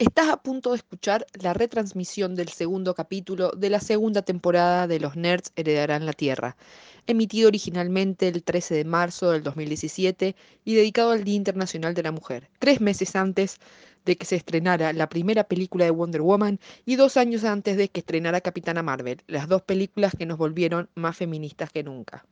Estás a punto de escuchar la retransmisión del segundo capítulo de la segunda temporada de Los Nerds Heredarán la Tierra, emitido originalmente el 13 de marzo del 2017 y dedicado al Día Internacional de la Mujer, tres meses antes de que se estrenara la primera película de Wonder Woman y dos años antes de que estrenara Capitana Marvel, las dos películas que nos volvieron más feministas que nunca.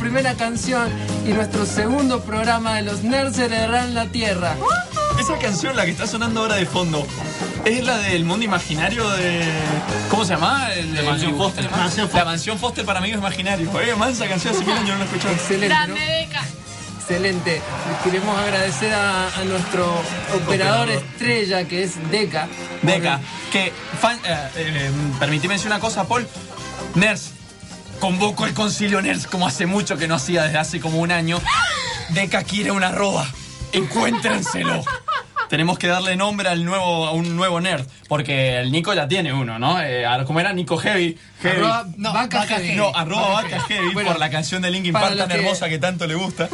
Primera canción y nuestro segundo programa de los Nerds heredarán la Tierra. Esa canción, la que está sonando ahora de fondo, es la del mundo imaginario de. ¿Cómo se llama? El, De el Mansión Foster. animado. Mansión La mansión Foster para amigos imaginarios. Oye, man, esa canción hace mil años no la escuchado. Excelente, ¿no? Excelente. Queremos agradecer a, a nuestro operador Operador. estrella que es Deca. Deca, que. Fan, eh, eh, permitime decir una cosa, Paul. Ners, convoco el concilio Ners como hace mucho que no hacía desde hace como un año. Deca quiere una arroba. Encuéntrenselo. Tenemos que darle nombre al nuevo, a un nuevo nerd, porque el Nico ya tiene uno, ¿no? Eh, ¿Cómo era? Nico Heavy. Heavy. Arroba vaca heavy. No, arroba vaca heavy Bueno, por la canción de Linkin Park tan que- hermosa que tanto le gusta.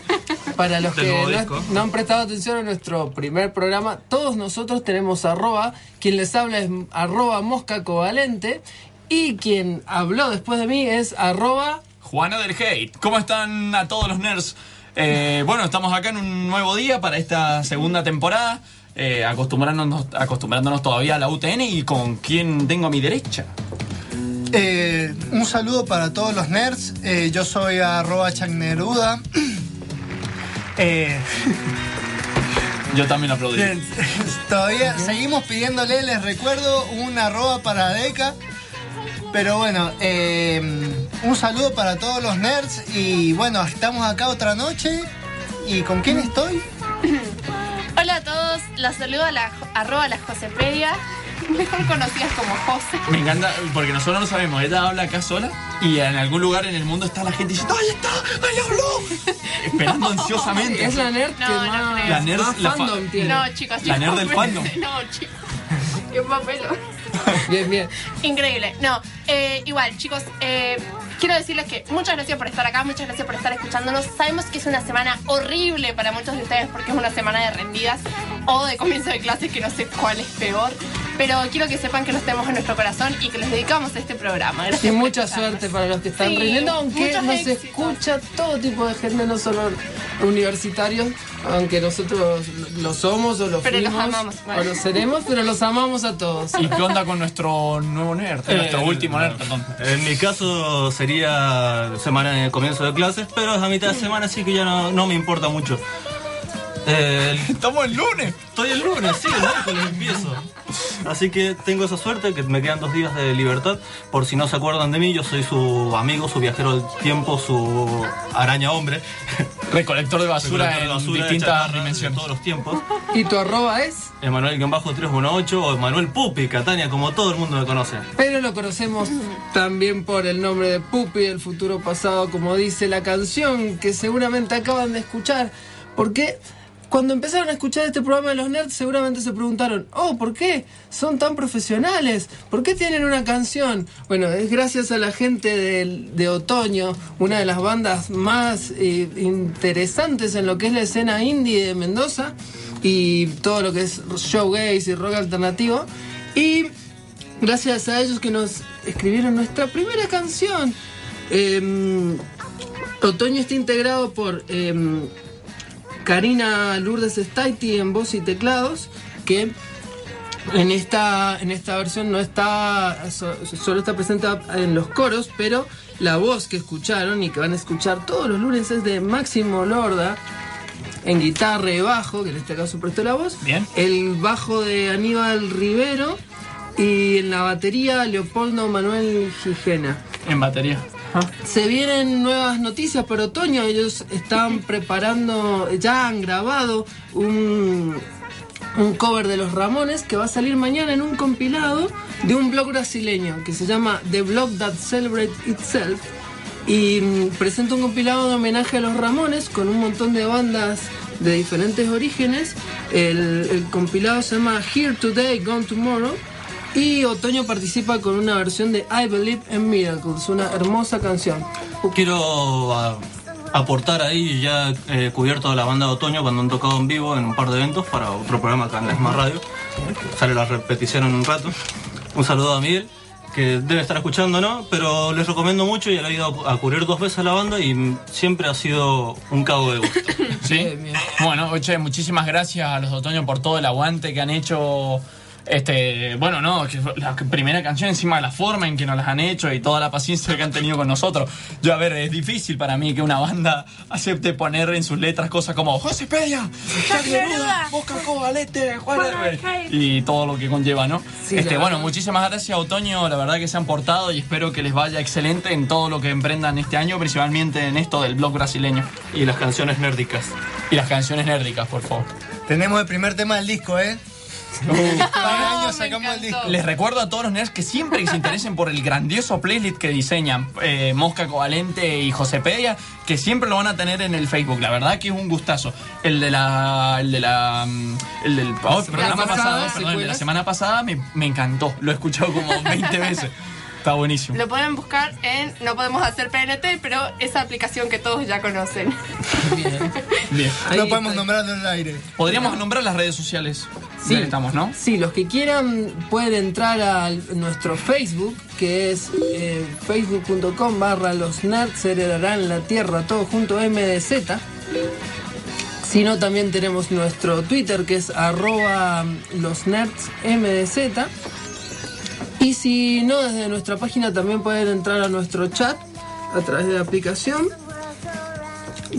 Para los que no, no han prestado atención a nuestro primer programa, todos nosotros tenemos arroba, quien les habla es arroba mosca covalente y quien habló después de mí es arroba Juana del Hate. ¿Cómo están a todos los nerds? Eh, bueno, estamos acá en un nuevo día para esta segunda temporada, eh, acostumbrándonos, acostumbrándonos todavía a la UTN y con quien tengo a mi derecha. Eh, un saludo para todos los nerds. Eh, yo soy arroba chagneruda. Eh, Yo también aplaudí. bien, todavía seguimos pidiéndole, les recuerdo, un arroba para Deca. Pero bueno, eh, un saludo para todos los nerds. Y bueno, estamos acá otra noche. ¿Y con quién estoy? Hola a todos, los saludo a la arroba la Josepedia, mejor conocidas como Jose. Me encanta porque nosotros no sabemos, ella habla acá sola y en algún lugar en el mundo está la gente diciendo ¡Ahí está! ¡Ahí habló! Esperando ansiosamente. Es la nerd No, que no más. La nerd- más la fa- fandom tiene. No, chicos, La nerd del fandom. No, chicos. Qué papelo. Bien, bien. Increíble. No, eh, igual, chicos, eh, quiero decirles que muchas gracias por estar acá, muchas gracias por estar escuchándonos. Sabemos que es una semana horrible para muchos de ustedes porque es una semana de rendidas o de comienzo de clases que no sé cuál es peor. Pero quiero que sepan que los tenemos en nuestro corazón y que les dedicamos a este programa. Gracias Y mucha suerte para los que están Sí, rindiendo, aunque nos éxitos. escucha todo tipo de gente, no solo universitarios, aunque nosotros lo somos o lo Pero los amamos, o lo seremos, pero los amamos a todos. ¿Y qué onda con nuestro nuevo nerd? Eh, nuestro último nerd, perdón. En mi caso sería semana de comienzo de clases, pero es a mitad de semana, así que ya no, no me importa mucho. Eh, Estamos el lunes. estoy el lunes, sí, el miércoles empiezo. Así que tengo esa suerte que me quedan dos días de libertad. Por si no se acuerdan de mí, yo soy su amigo, su viajero del tiempo, su araña hombre. Recolector de basura Recolector de en basura, distintas chatarra, de dimensiones. todos los tiempos. ¿Y tu arroba es? Emanuel-318 o Emanuel Pupi, Catania, como todo el mundo me conoce. Pero lo conocemos también por el nombre de Pupi del futuro pasado, como dice la canción que seguramente acaban de escuchar. Porque cuando empezaron a escuchar este programa de los nerds, seguramente se preguntaron, oh, ¿por qué son tan profesionales? ¿Por qué tienen una canción? Bueno, es gracias a la gente de, de Otoño, una de las bandas más eh, interesantes en lo que es la escena indie de Mendoza y todo lo que es showgaze y rock alternativo. Y gracias a ellos que nos escribieron nuestra primera canción. Em, Otoño está integrado por em, Karina Lourdes Staiti en voz y teclados, que en esta, en esta versión no está, so- solo está presente en los coros, pero la voz que escucharon y que van a escuchar todos los lunes es de Máximo Lorda en guitarra y bajo, que en este caso prestó la voz. Bien. El bajo de Aníbal Rivero y en la batería Leopoldo Manuel Gijena. En batería. Se vienen nuevas noticias para otoño. Ellos están preparando, ya han grabado un, un cover de los Ramones que va a salir mañana en un compilado de un blog brasileño que se llama The Blog That Celebrates Itself. Y mm, presenta un compilado de homenaje a los Ramones con un montón de bandas de diferentes orígenes. El, el compilado se llama Here Today, Gone Tomorrow. Y Otoño participa con una versión de I Believe in Miracles, una hermosa canción. Quiero ah, aportar ahí, ya he cubierto a la banda de otoño cuando han tocado en vivo en un par de eventos para otro programa acá en la misma radio. Sale la repetición en un rato. Un saludo a Miguel, que debe estar escuchando, ¿no? Pero les recomiendo mucho, ya le he ido a cubrir dos veces a la banda y siempre ha sido un cabo de gusto. Sí. Bueno, oye, muchísimas gracias a los de Otoño por todo el aguante que han hecho. Este, bueno, no, la primera canción encima de la forma en que nos las han hecho y toda la paciencia que han tenido con nosotros. Yo, a ver, es difícil para mí que una banda acepte poner en sus letras cosas como José Pedia, Oscar Cobalete, Juan Herbe", y todo lo que conlleva, ¿no? Sí, este, bueno, muchísimas gracias Otoño, la verdad que se han portado y espero que les vaya excelente en todo lo que emprendan este año, principalmente en esto del blog brasileño Y las canciones nérdicas. y las canciones nérdicas, por favor. Tenemos el primer tema del disco, ¿eh? Cada año me sacamos el disco. Les recuerdo a todos los nerds que siempre que se interesen por el grandioso playlist que diseñan eh, Mosca Covalente y Josepedia, que siempre lo van a tener en el Facebook. La verdad que es un gustazo. El de la. El de la. mm, El del oh, programa pasado, perdón, el de la semana pasada me, me encantó. Lo he escuchado como 20 veces. Está buenísimo. Lo pueden buscar en No Podemos Hacer PNT, pero esa aplicación que todos ya conocen. Bien. Bien. Ahí No podemos está. nombrarlo en el aire. Podríamos nombrar las redes sociales. Sí. Estamos, ¿no? Sí, los que quieran pueden entrar a nuestro Facebook, que es eh, facebook.com barra los nerds heredarán la tierra, todo junto MDZ. Si no, también tenemos nuestro Twitter, que es arroba los nerds MDZ. Y si no, desde nuestra página también pueden entrar a nuestro chat a través de la aplicación.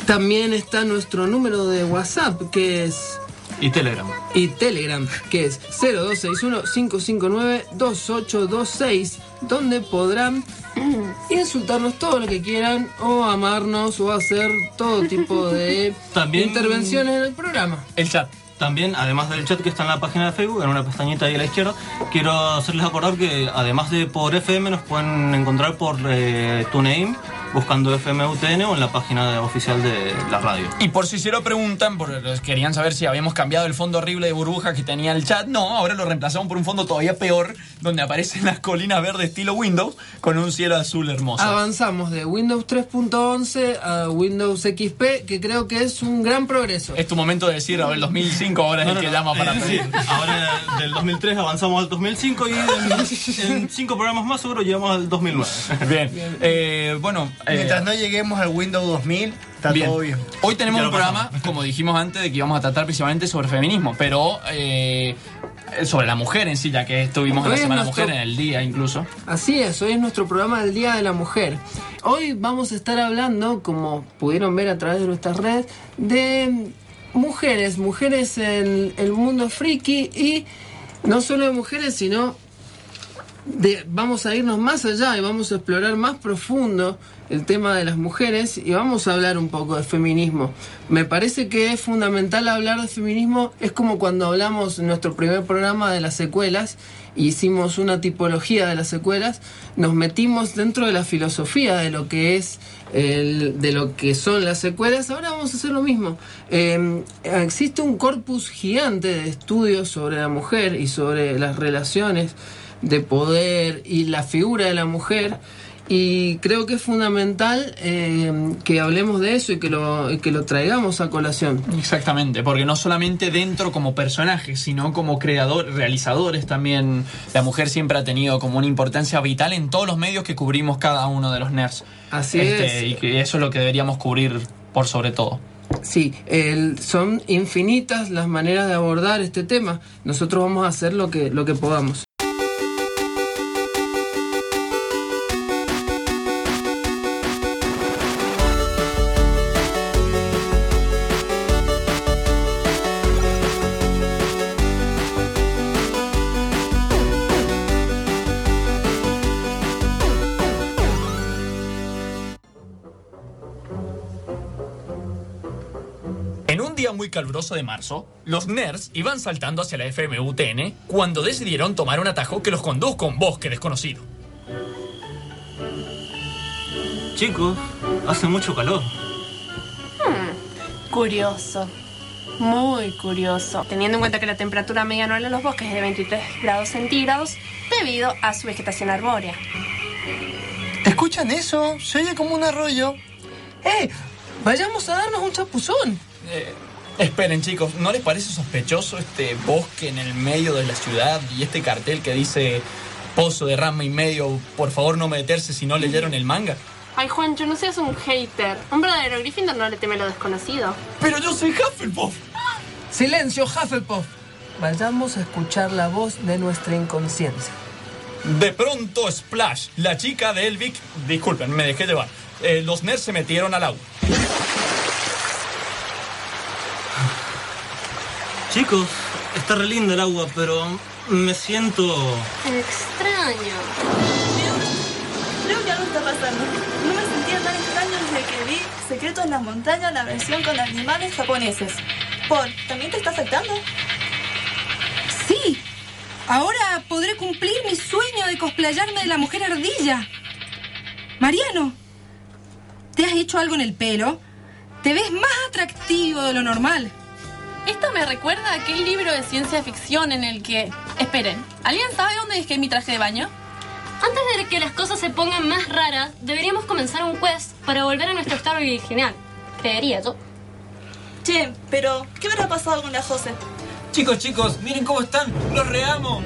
También está nuestro número de WhatsApp, que es Y Telegram. y Telegram, que es 0261-559-2826, donde podrán insultarnos todo lo que quieran, o amarnos, o hacer todo tipo de También- intervenciones en el programa. El chat. También, además del chat que está en la página de Facebook, en una pestañita ahí a la izquierda, quiero hacerles acordar que además de por FM nos pueden encontrar por eh, TuneIn, buscando FMUTN o en la página oficial de la radio. Y por si se lo preguntan, porque querían saber si habíamos cambiado el fondo horrible de burbuja que tenía el chat. No, ahora lo reemplazamos por un fondo todavía peor, donde aparecen las colinas verdes estilo Windows con un cielo azul hermoso. Avanzamos de Windows 3.11 a Windows XP, que creo que es un gran progreso. Es tu momento de decir, a ver, el 2005 ahora es el que llama para Eh, sí, pedir. ahora del 2003 avanzamos al 2005 y en, en cinco programas más seguro llegamos al 2009. Bien. Eh, bueno, eh, Mientras no lleguemos al Windows 2000, está Bien. todo bien. Hoy tenemos Ya un programa, como dijimos antes, de que íbamos a tratar principalmente sobre feminismo, pero eh, sobre la mujer en sí, ya que estuvimos en la Semana nuestro- Mujer, en el día incluso. Así es, hoy es nuestro programa del Día de la Mujer. Hoy vamos a estar hablando, como pudieron ver a través de nuestras redes, de mujeres, mujeres en el mundo friki y no solo de mujeres, sino de, vamos a irnos más allá y vamos a explorar más profundo el tema de las mujeres y vamos a hablar un poco de feminismo. Me parece que es fundamental hablar de feminismo, es como cuando hablamos en nuestro primer programa de las secuelas, hicimos una tipología de las secuelas, nos metimos dentro de la filosofía de lo que es de lo que son las secuelas, ahora vamos a hacer lo mismo. Eh, existe un corpus gigante de estudios sobre la mujer y sobre las relaciones de poder y la figura de la mujer y creo que es fundamental eh, que hablemos de eso y que lo, y que lo traigamos a colación. Exactamente, porque no solamente dentro como personajes, sino como creador, realizadores también. La mujer siempre ha tenido como una importancia vital en todos los medios que cubrimos cada uno de los nerds. Así Este, es. Y que eso es lo que deberíamos cubrir por sobre todo. Sí, el- son infinitas las maneras de abordar este tema. Nosotros vamos a hacer lo que, lo que podamos. Caluroso de marzo, los nerds iban saltando hacia la FMUTN cuando decidieron tomar un atajo que los conduzca a un bosque desconocido. Chicos, hace mucho calor. Curioso. Muy curioso. Teniendo en cuenta que la temperatura media anual en los bosques es de 23 grados centígrados debido a su vegetación arbórea. ¿Escuchan eso? Se oye como un arroyo. ¡Eh! Vayamos a darnos un chapuzón. Eh, esperen chicos, ¿no les parece sospechoso este bosque en el medio de la ciudad y este cartel que dice Pozo de rama y medio, por favor no meterse si no leyeron el manga? Ay, Juan, yo no seas un hater. Un verdadero Gryffindor no le teme lo desconocido. Pero yo soy Hufflepuff. Silencio, Hufflepuff. Vayamos a escuchar la voz de nuestra inconsciencia. De pronto Splash, la chica de Elvic, disculpen, me dejé llevar. Eh, los nerds se metieron al agua. Chicos, está re linda el agua, pero me siento... Extraño. Creo que algo está pasando. No me sentía tan extraño desde que vi Secretos en las Montañas, la versión con animales japoneses. Paul, ¿también te está afectando? Sí. Ahora podré cumplir mi sueño de cosplayarme de la mujer ardilla. Mariano, ¿te has hecho algo en el pelo? Te ves más atractivo de lo normal. Esto me recuerda a aquel libro de ciencia ficción en el que... Esperen, ¿alguien sabe dónde dejé mi traje de baño? Antes de que las cosas se pongan más raras, deberíamos comenzar un quest para volver a nuestro estado original. Creería yo. Che, pero ¿qué habrá pasado con la Jose? Chicos, chicos, miren cómo están, los reamo.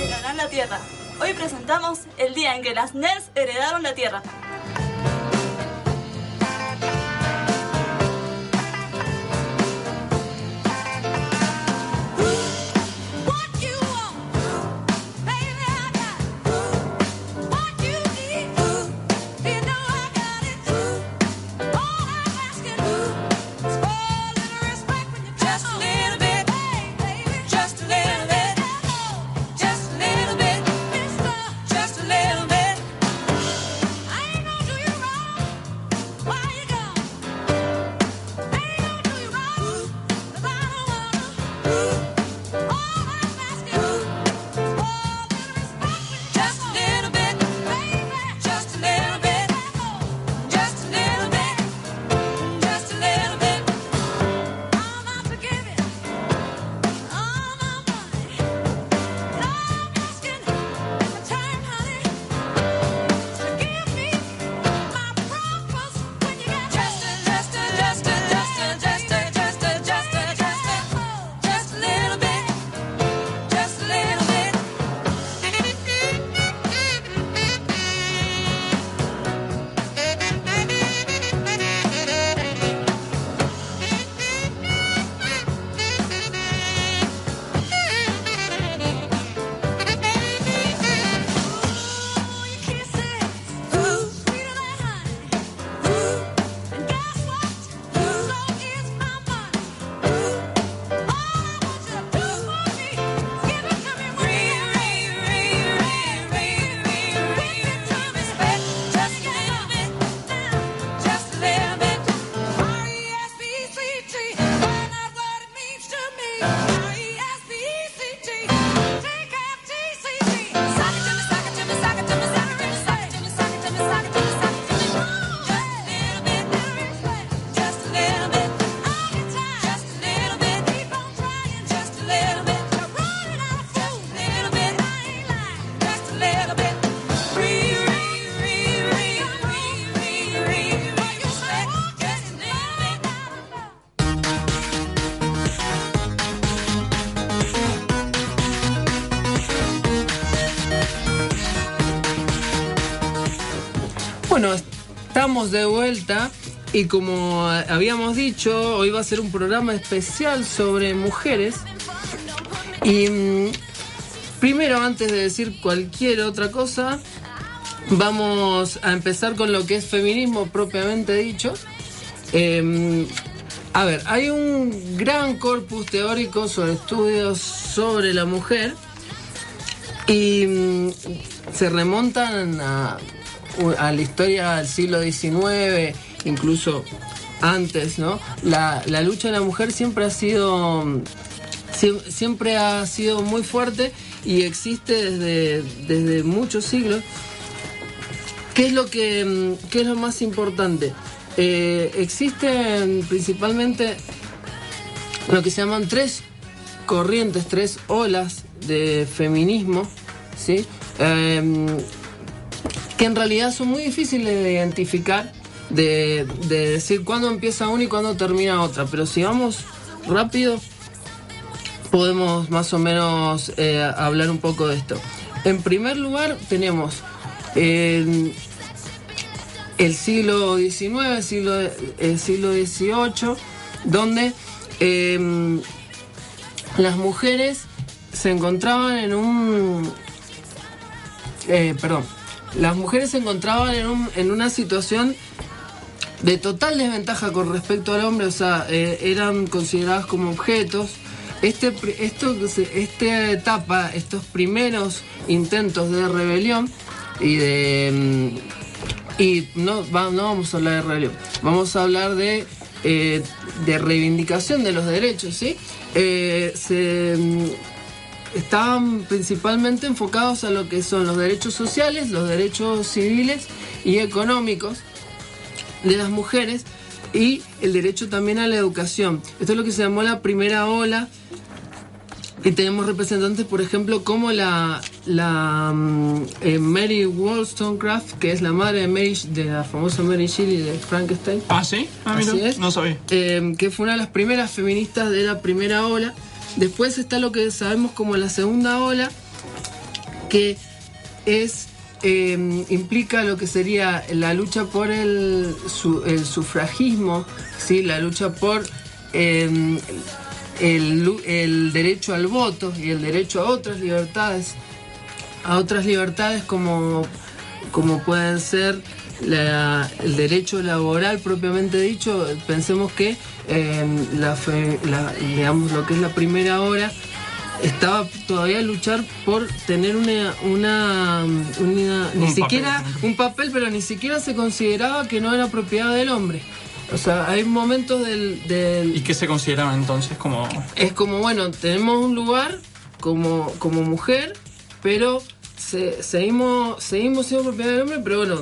Heredarán la Tierra. Hoy presentamos el día en que las nerds heredaron la Tierra. De vuelta y como habíamos dicho, hoy va a ser un programa especial sobre mujeres. Y mm, primero, antes de decir cualquier otra cosa, vamos a empezar con lo que es feminismo propiamente dicho. Eh, a ver, hay un gran corpus teórico sobre estudios sobre la mujer y mm, se remontan a, a la historia del siglo XIX, incluso antes, ¿no? La, la lucha de la mujer siempre ha sido sie- siempre ha sido muy fuerte y existe desde, desde muchos siglos. ¿Qué es lo que mm, qué es lo más importante? Eh, existen principalmente lo que se llaman tres corrientes, tres olas de feminismo, ¿sí? Em, que en realidad son muy difíciles de identificar, de, de decir cuándo empieza una y cuándo termina otra. Pero si vamos rápido, podemos más o menos eh, hablar un poco de esto. En primer lugar, tenemos eh, el siglo XIX, el siglo, XVIII, donde eh, las mujeres se encontraban en un... eh, perdón, las mujeres se encontraban en, un- en una situación de total desventaja con respecto al hombre, o sea, eh, eran consideradas como objetos. Este, esto, esta etapa, estos primeros intentos de rebelión y de... mm, y no, va- no vamos a hablar de rebelión, vamos a hablar de, eh, de reivindicación de los derechos, ¿sí? Eh, se, estaban principalmente enfocados a lo que son los derechos sociales, los derechos civiles y económicos de las mujeres y el derecho también a la educación. Esto es lo que se llamó la primera ola. Y tenemos representantes, por ejemplo, como la, la mm, eh, Mary Wollstonecraft, que es la madre de, Mary, de la famosa Mary Shelley de Frankenstein. Ah, sí. Ah, mira, Así es. no sabía. Eh, que fue una de las primeras feministas de la primera ola. Después está lo que sabemos como la segunda ola, que es eh, implica lo que sería la lucha por el, su- el sufragismo, ¿sí? la lucha por eh, el, el derecho al voto y el derecho a otras libertades, a otras libertades como, como pueden ser la- el derecho laboral propiamente dicho. Pensemos que eh, la, la- digamos lo que es la primera hora estaba todavía a luchar por tener una, una, una- ni Un siquiera papel. un papel, pero ni siquiera se consideraba que no era propiedad del hombre. O sea, hay momentos del, del, ¿Y qué se consideraba entonces como.? es como, bueno, tenemos un lugar como, como mujer, pero se- seguimos, seguimos siendo propiedad del hombre, pero bueno,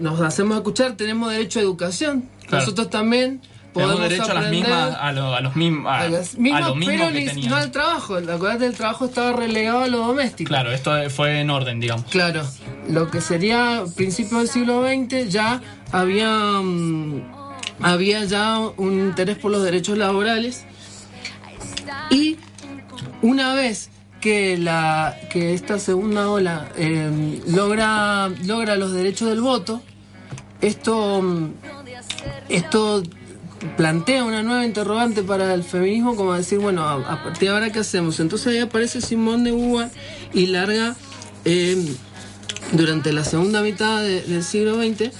nos hacemos escuchar, tenemos derecho a educación. Claro. Nosotros también podemos Tenemos derecho a las mismas, a, lo- a los mismos, a, a las a mismas, lo mismo pero que ni- no al trabajo. Acuérdate, el trabajo estaba relegado a lo doméstico. Claro, esto fue en orden, digamos. Claro, lo que sería principios del siglo XX ya había, mm, había ya un interés por los derechos laborales y una vez que, la, que esta segunda ola eh, logra, logra los derechos del voto, esto, mm, esto plantea una nueva interrogante para el feminismo, como decir, bueno, a, partir de ahora, ¿qué hacemos? Entonces ahí aparece Simone de Beauvoir y larga, eh, durante la segunda mitad de- del siglo XX,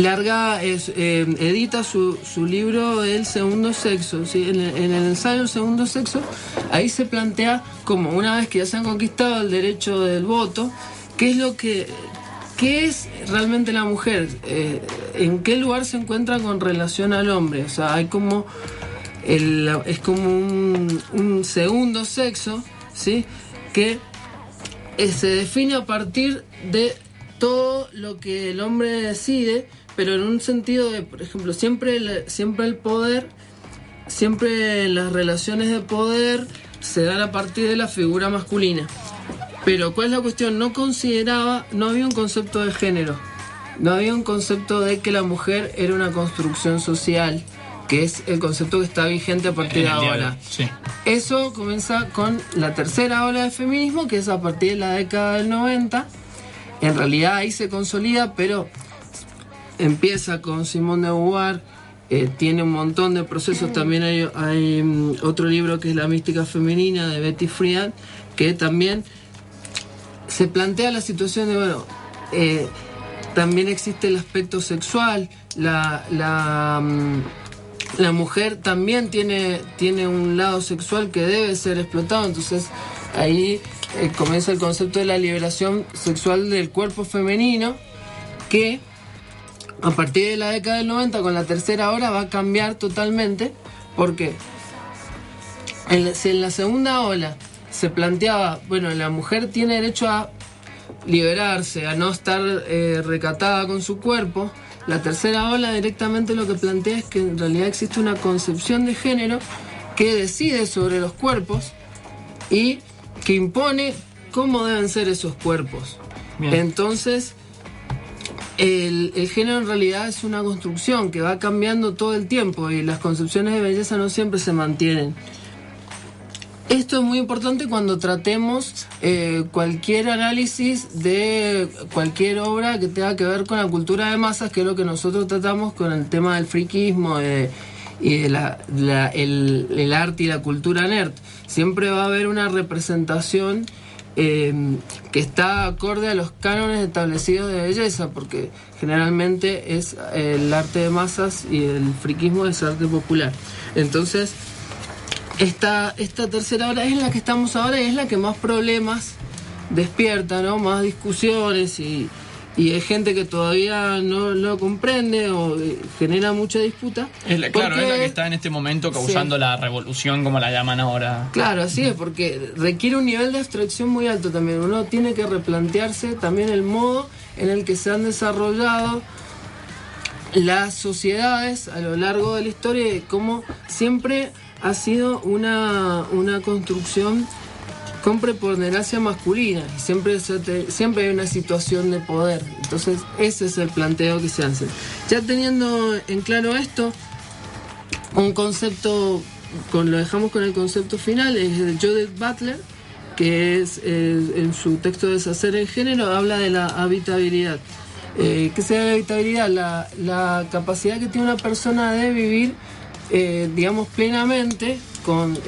larga, es, eh, edita su, su libro El segundo sexo. ¿sí? En, el, en el ensayo segundo sexo, ahí se plantea como una vez que ya se han conquistado el derecho del voto, ¿qué es lo que... ¿Qué es realmente la mujer? Eh, ¿En qué lugar se encuentra con relación al hombre? O sea, hay como el- es como un, un segundo sexo, ¿sí? Que eh, se define a partir de todo lo que el hombre decide, pero en un sentido de, por ejemplo, siempre el, siempre el poder, siempre las relaciones de poder se dan a partir de la figura masculina. Pero ¿cuál es la cuestión? No consideraba, no había un concepto de género, no había un concepto de que la mujer era una construcción social, que es el concepto que está vigente a partir de de ahora. Sí. Eso comienza con la tercera ola del feminismo, que es a partir de la década del 90, en realidad ahí se consolida, pero empieza con Simone de Beauvoir, eh, tiene un montón de procesos. También hay, hay, mm, otro libro que es La mística femenina de Betty Friedan, que también se plantea la situación de, bueno, eh, también existe el aspecto sexual, la, la, mm, la mujer también tiene, tiene un lado sexual que debe ser explotado, entonces ahí eh, comienza el concepto de la liberación sexual del cuerpo femenino, que a partir de la década del 90 con la tercera hora va a cambiar totalmente, porque en, si en la segunda ola se planteaba, bueno, la mujer tiene derecho a liberarse, a no estar eh, recatada con su cuerpo, la tercera ola directamente lo que plantea es que en realidad existe una concepción de género que decide sobre los cuerpos y que impone cómo deben ser esos cuerpos. Bien. Entonces, el, género en realidad es una construcción que va cambiando todo el tiempo y las concepciones de belleza no siempre se mantienen. Esto es muy importante cuando tratemos eh, cualquier análisis de cualquier obra que tenga que ver con la cultura de masas, que es lo que nosotros tratamos con el tema del friquismo eh, y de la, el arte y la cultura nerd. Siempre va a haber una representación eh, que está acorde a los cánones establecidos de belleza, porque generalmente es eh, el arte de masas y el friquismo es arte popular. Entonces, esta, esta tercera hora es la que estamos ahora y es la que más problemas despierta, ¿no? Más discusiones y, y hay gente que todavía no lo comprende o eh, genera mucha disputa. Es la- claro, Porque- es la que está en este momento causando la revolución, como la llaman ahora. Claro, así es, porque requiere un nivel de abstracción muy alto también. Uno tiene que replantearse también el modo en el que se han desarrollado las sociedades a lo largo de la historia y cómo siempre ha sido una, una construcción con preponderancia masculina y siempre, siempre hay una situación de poder. Entonces ese es el planteo que se hace. Ya teniendo en claro esto, un concepto, con, lo dejamos con el concepto final, es de Judith Butler, que es eh, en su texto Deshacer el género, habla de la habitabilidad. Eh, ¿Qué sería la habitabilidad? La, la capacidad que tiene una persona de vivir, eh, digamos, plenamente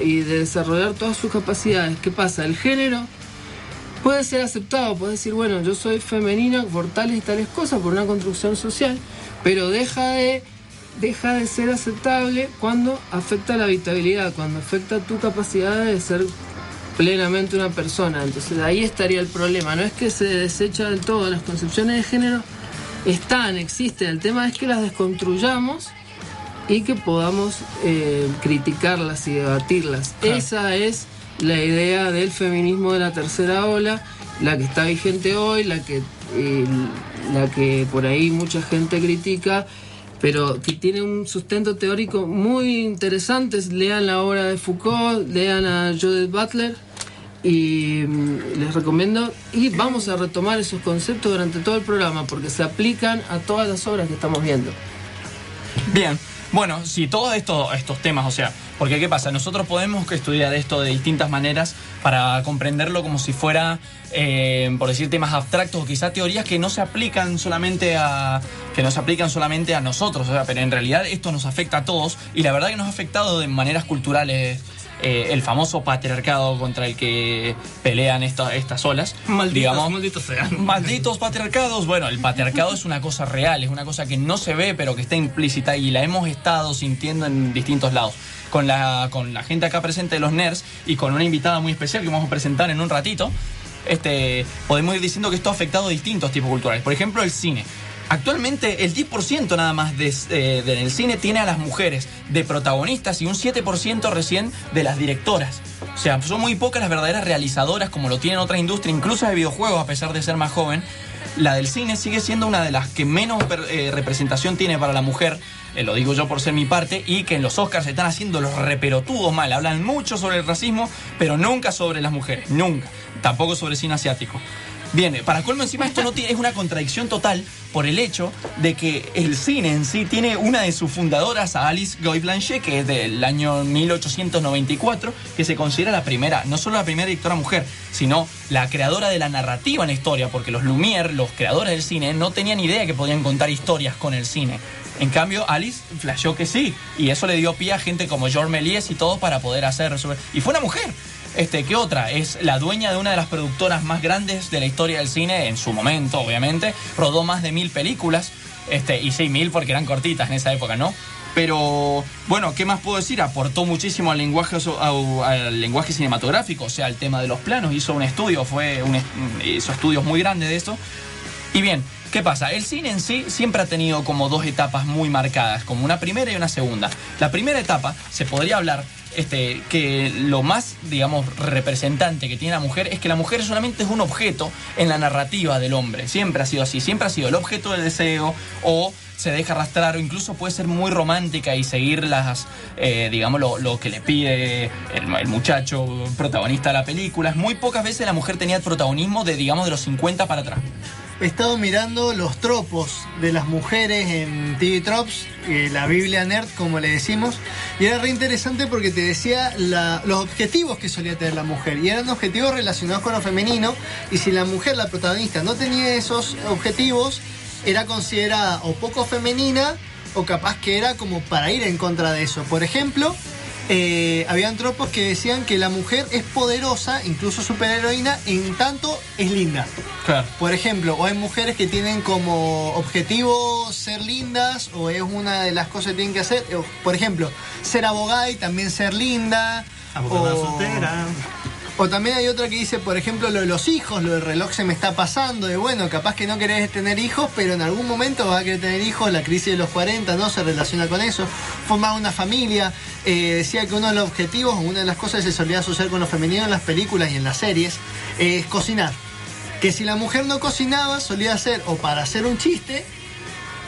y de desarrollar todas sus capacidades. ¿Qué pasa? El género puede ser aceptado, puede decir, bueno, yo soy femenina por tales y tales cosas, por una construcción social, pero deja de, deja de ser aceptable cuando afecta la habitabilidad, cuando afecta tu capacidad de ser plenamente una persona. Entonces ahí estaría el problema. No es que se desecha del todo, las concepciones de género están, existen. El tema es que las desconstruyamos y que podamos eh, criticarlas y debatirlas. Esa es la idea del feminismo de la tercera ola, la que está vigente hoy, la que, eh, la que por ahí mucha gente critica, pero que tiene un sustento teórico muy interesante. Lean la obra de Foucault, lean a Judith Butler y mm, les recomiendo y vamos a retomar esos conceptos durante todo el programa porque se aplican a todas las obras que estamos viendo. Bien, bueno, si todos estos, estos temas, o sea, porque ¿qué pasa? Nosotros podemos estudiar esto de distintas maneras para comprenderlo como si fuera, eh, por decir, temas abstractos o quizá teorías que no se aplican solamente a que no se aplican solamente a nosotros, o sea, pero en realidad esto nos afecta a todos y la verdad que nos ha afectado de maneras culturales. Eh, el famoso patriarcado contra el que pelean esta- estas olas. Malditos, digamos, malditos sean. Malditos patriarcados. Bueno, el patriarcado es una cosa real, es una cosa que no se ve, pero que está implícita y la hemos estado sintiendo en distintos lados. Con la, con la gente acá presente de los nerds y con una invitada muy especial que vamos a presentar en un ratito, este, podemos ir diciendo que esto ha afectado distintos tipos culturales. Por ejemplo, el cine. Actualmente el 10% nada más de, eh, del cine tiene a las mujeres de protagonistas y un 7% recién de las directoras. O sea, son muy pocas las verdaderas realizadoras como lo tienen otras industrias, incluso de videojuegos a pesar de ser más joven. La del cine sigue siendo una de las que menos eh, representación tiene para la mujer, eh, lo digo yo por ser mi parte, y que en los Oscars están haciendo los reperotudos mal. Hablan mucho sobre el racismo, pero nunca sobre las mujeres, nunca. Tampoco sobre cine asiático. Bien, para colmo encima esto no tiene, es una contradicción total por el hecho de que el cine en sí tiene una de sus fundadoras, a Alice Guy Blanchet, que es del año 1894, que se considera la primera, no solo la primera directora mujer, sino la creadora de la narrativa en la historia, porque los Lumière, los creadores del cine, no tenían idea que podían contar historias con el cine. En cambio, Alice flasheó que sí, y eso le dio pie a gente como George Méliès y todo para poder hacer. Y fue una mujer. Este, ¿qué otra? Es la dueña de una de las productoras más grandes de la historia del cine en su momento, obviamente. Rodó más de mil películas. Este, y sí, mil porque eran cortitas en esa época, ¿no? Pero, bueno, ¿qué más puedo decir? Aportó muchísimo al lenguaje, al lenguaje cinematográfico, o sea, el tema de los planos. Hizo un estudio, fue un, hizo estudios muy grandes de eso. Y bien, ¿qué pasa? El cine en sí siempre ha tenido como dos etapas muy marcadas, como una primera y una segunda. La primera etapa se podría hablar este, que lo más, digamos, representante que tiene la mujer es que la mujer solamente es un objeto en la narrativa del hombre. Siempre ha sido así, siempre ha sido el objeto del deseo o se deja arrastrar o incluso puede ser muy romántica y seguir las, eh, digamos, lo, lo que le pide el, el muchacho protagonista de la película. Muy pocas veces la mujer tenía el protagonismo de, digamos, de los 50 para atrás. He estado mirando los tropos de las mujeres en TV Tropes, eh, la Biblia Nerd, como le decimos, y era re interesante porque te decía los objetivos que solía tener la mujer, y eran objetivos relacionados con lo femenino, y si la mujer, la protagonista, no tenía esos objetivos, era considerada o poco femenina, o capaz que era como para ir en contra de eso. Por ejemplo, eh, habían tropos que decían que la mujer es poderosa, incluso superheroína, en tanto es linda. Claro. Por ejemplo, o hay mujeres que tienen como objetivo ser lindas, o es una de las cosas que tienen que hacer. Por ejemplo, ser abogada y también ser linda. Abogada o, soltera. O también hay otra que dice, por ejemplo, lo de los hijos, lo del reloj se me está pasando, de bueno, capaz que no querés tener hijos, pero en algún momento vas a querer tener hijos, la crisis de los 40, ¿no? Se relaciona con eso. Formar una familia. Eh, decía que uno de los objetivos, una de las cosas que se solía asociar con lo femenino en las películas y en las series, es cocinar. Que si la mujer no cocinaba, solía ser o para hacer un chiste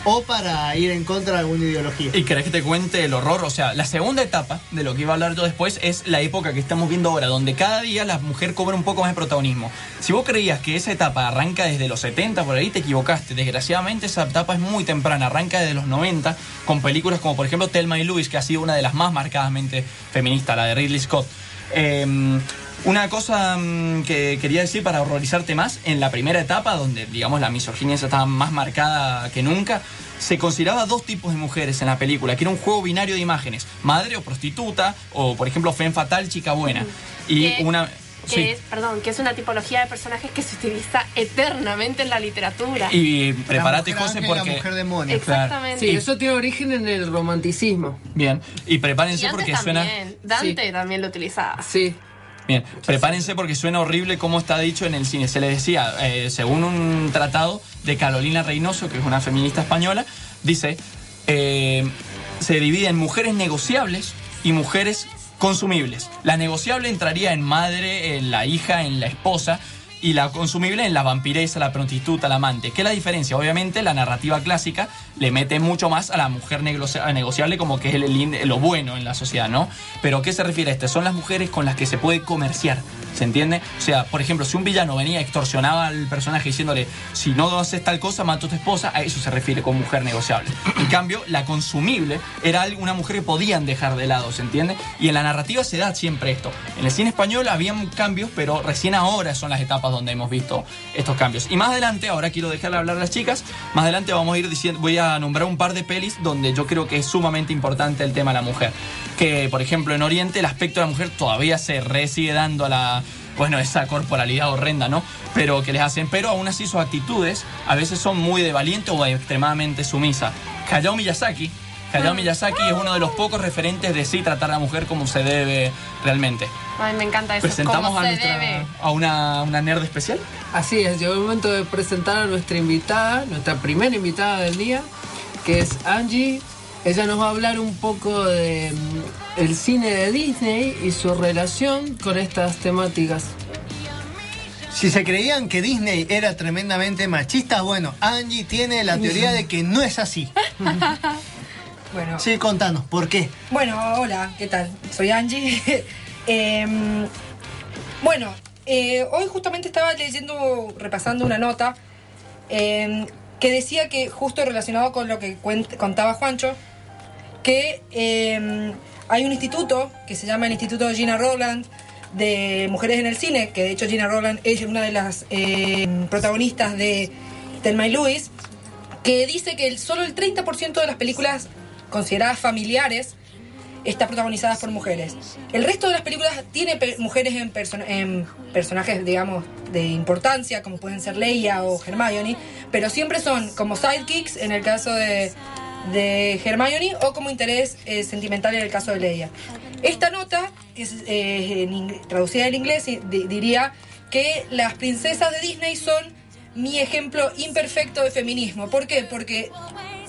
o para ir en contra de alguna ideología. ¿Y querés que te cuente el horror? O sea, la segunda etapa de lo que iba a hablar yo después es la época que estamos viendo ahora, donde cada día la mujer cobra un poco más de protagonismo. Si vos creías que esa etapa arranca desde los 70, por ahí te equivocaste. Desgraciadamente esa etapa es muy temprana, arranca desde los 90, con películas como por ejemplo Thelma y Louise, que ha sido una de las más marcadamente feministas, la de Ridley Scott. Eh, una cosa mm, que quería decir para horrorizarte más, en la primera etapa, donde digamos la misoginia estaba más marcada que nunca, se consideraba dos tipos de mujeres en la película, que era un juego binario de imágenes, madre o prostituta, o por ejemplo Femme Fatal, chica buena. Y una... Que sí. es, perdón, que es una tipología de personajes que se utiliza eternamente en la literatura. Y prepárate, José, y la porque... mujer demonio. Exactamente. Sí, eso tiene origen en el romanticismo. Bien, y Y prepárense antes porque suena... Dante también lo utilizaba. Sí. Bien, prepárense porque suena horrible como está dicho en el cine. Se le decía, eh, según un tratado de Carolina Reynoso, que es una feminista española, dice, eh, se divide en mujeres negociables y mujeres consumibles. La negociable entraría en madre, en la hija, en la esposa. Y la consumible en la vampiresa, la prostituta, la amante. ¿Qué es la diferencia? Obviamente la narrativa clásica le mete mucho más a la mujer negocia- negociable como que es el, lo bueno en la sociedad, ¿no? Pero ¿qué se refiere a esto? Son las mujeres con las que se puede comerciar, ¿se entiende? O sea, por ejemplo, si un villano venía extorsionaba al personaje diciéndole, si no haces tal cosa, mato a tu esposa, a eso se refiere con mujer negociable. En cambio, la consumible era una mujer que podían dejar de lado, ¿se entiende? Y en la narrativa se da siempre esto. En el cine español habían cambios, pero recién ahora son las etapas donde hemos visto estos cambios. Y más adelante, ahora quiero dejarle hablar a las chicas, más adelante vamos a ir diciendo, voy a nombrar un par de pelis donde yo creo que es sumamente importante el tema de la mujer. Que, por ejemplo, en Oriente el aspecto de la mujer todavía se re sigue dando a la bueno, esa corporalidad horrenda, ¿no? Pero que les hacen, pero aún así sus actitudes a veces son muy de valiente o extremadamente sumisa. Hayao Miyazaki, Hayao Miyazaki es uno de los pocos referentes de sí tratar a la mujer como se debe realmente. Ay, me encanta eso. Presentamos ¿Cómo a, se nuestra- debe? a una, una nerd especial. Así es, llegó el momento de presentar a nuestra invitada, nuestra primera invitada del día, que es Angie. Ella nos va a hablar un poco de mm, el cine de Disney y su relación con estas temáticas. Si se creían que Disney era tremendamente machista, bueno, Angie tiene la teoría de que no es así. Bueno, Sí, contanos, ¿por qué? bueno, hola, ¿qué tal? Soy Angie. Em, bueno, eh, hoy justamente estaba leyendo, repasando una nota eh, que decía que, justo relacionado con lo que contaba Juancho, que eh, hay un instituto que se llama el Instituto Gina Rowland de Mujeres en el Cine, que de hecho Gina Rowland es una de las protagonistas de Thelma y Louise, que dice que el- solo el 30% de las películas consideradas familiares está protagonizadas por mujeres. El resto de las películas tiene mujeres en, perso- personajes, digamos, de importancia, como pueden ser Leia o Hermione, pero siempre son como sidekicks en el caso de, de Hermione o como interés eh, sentimental en el caso de Leia. Esta nota, es eh, en traducida del inglés, diría que las princesas de Disney son mi ejemplo imperfecto de feminismo. ¿Por qué? Porque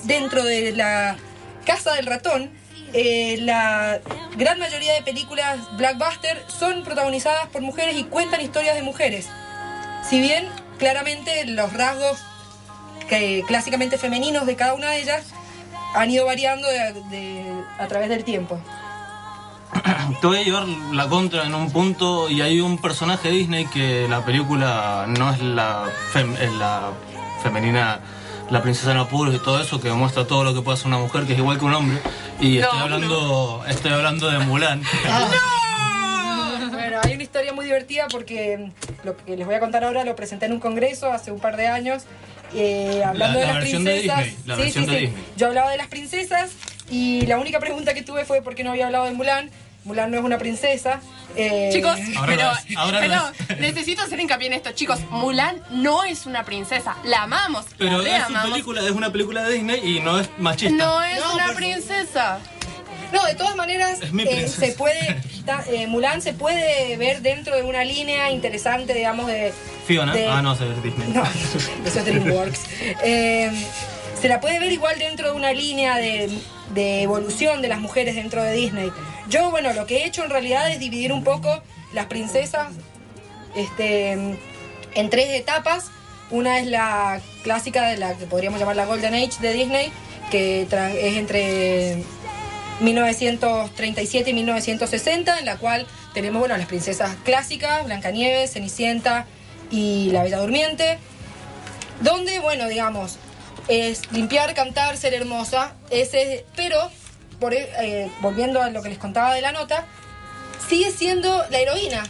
dentro de la Casa del Ratón, eh, la gran mayoría de películas blockbuster son protagonizadas por mujeres y cuentan historias de mujeres. Si bien claramente los rasgos que, clásicamente femeninos de cada una de ellas han ido variando a través del tiempo. Te voy a llevar la contra en un punto y hay un personaje Disney que la película no es la femenina, la princesa en apuros y todo eso, que muestra todo lo que puede hacer una mujer, que es igual que un hombre. Y No, estoy hablando, estoy hablando de Mulan. Bueno, hay una historia muy divertida porque lo que les voy a contar ahora lo presenté en un congreso hace un par de años. eh, hablando La- de la las de princesas. Disney, la Sí, sí, de sí. Yo hablaba de las princesas y la única pregunta que tuve fue por qué no había hablado de Mulan. Mulan no es una princesa. eh, Chicos, Ahora pero, ahora pero necesito hacer hincapié en esto. Chicos, Mulan no es una princesa. La amamos. Pero la es, su reamamos. película, es una película de Disney y no es machista. No es una princesa. No, de todas maneras, eh, se puede, ta- eh, Mulan se puede ver dentro de una línea interesante, digamos, de... Fiona, de- ah no, es Disney. No, eso es DreamWorks. Eh, se la puede ver igual dentro de una línea de, de evolución de las mujeres dentro de Disney. Yo, bueno, lo que he hecho en realidad es dividir un poco las princesas este, en tres etapas. Una es la clásica de la que podríamos llamar la Golden Age de Disney, que es entre 1937 y 1960, en la cual tenemos bueno, las princesas clásicas, Blancanieves, Cenicienta y La Bella Durmiente, donde, bueno, digamos, es limpiar, cantar, ser hermosa, ese, pero, por, eh, volviendo a lo que les contaba de la nota, sigue siendo la heroína.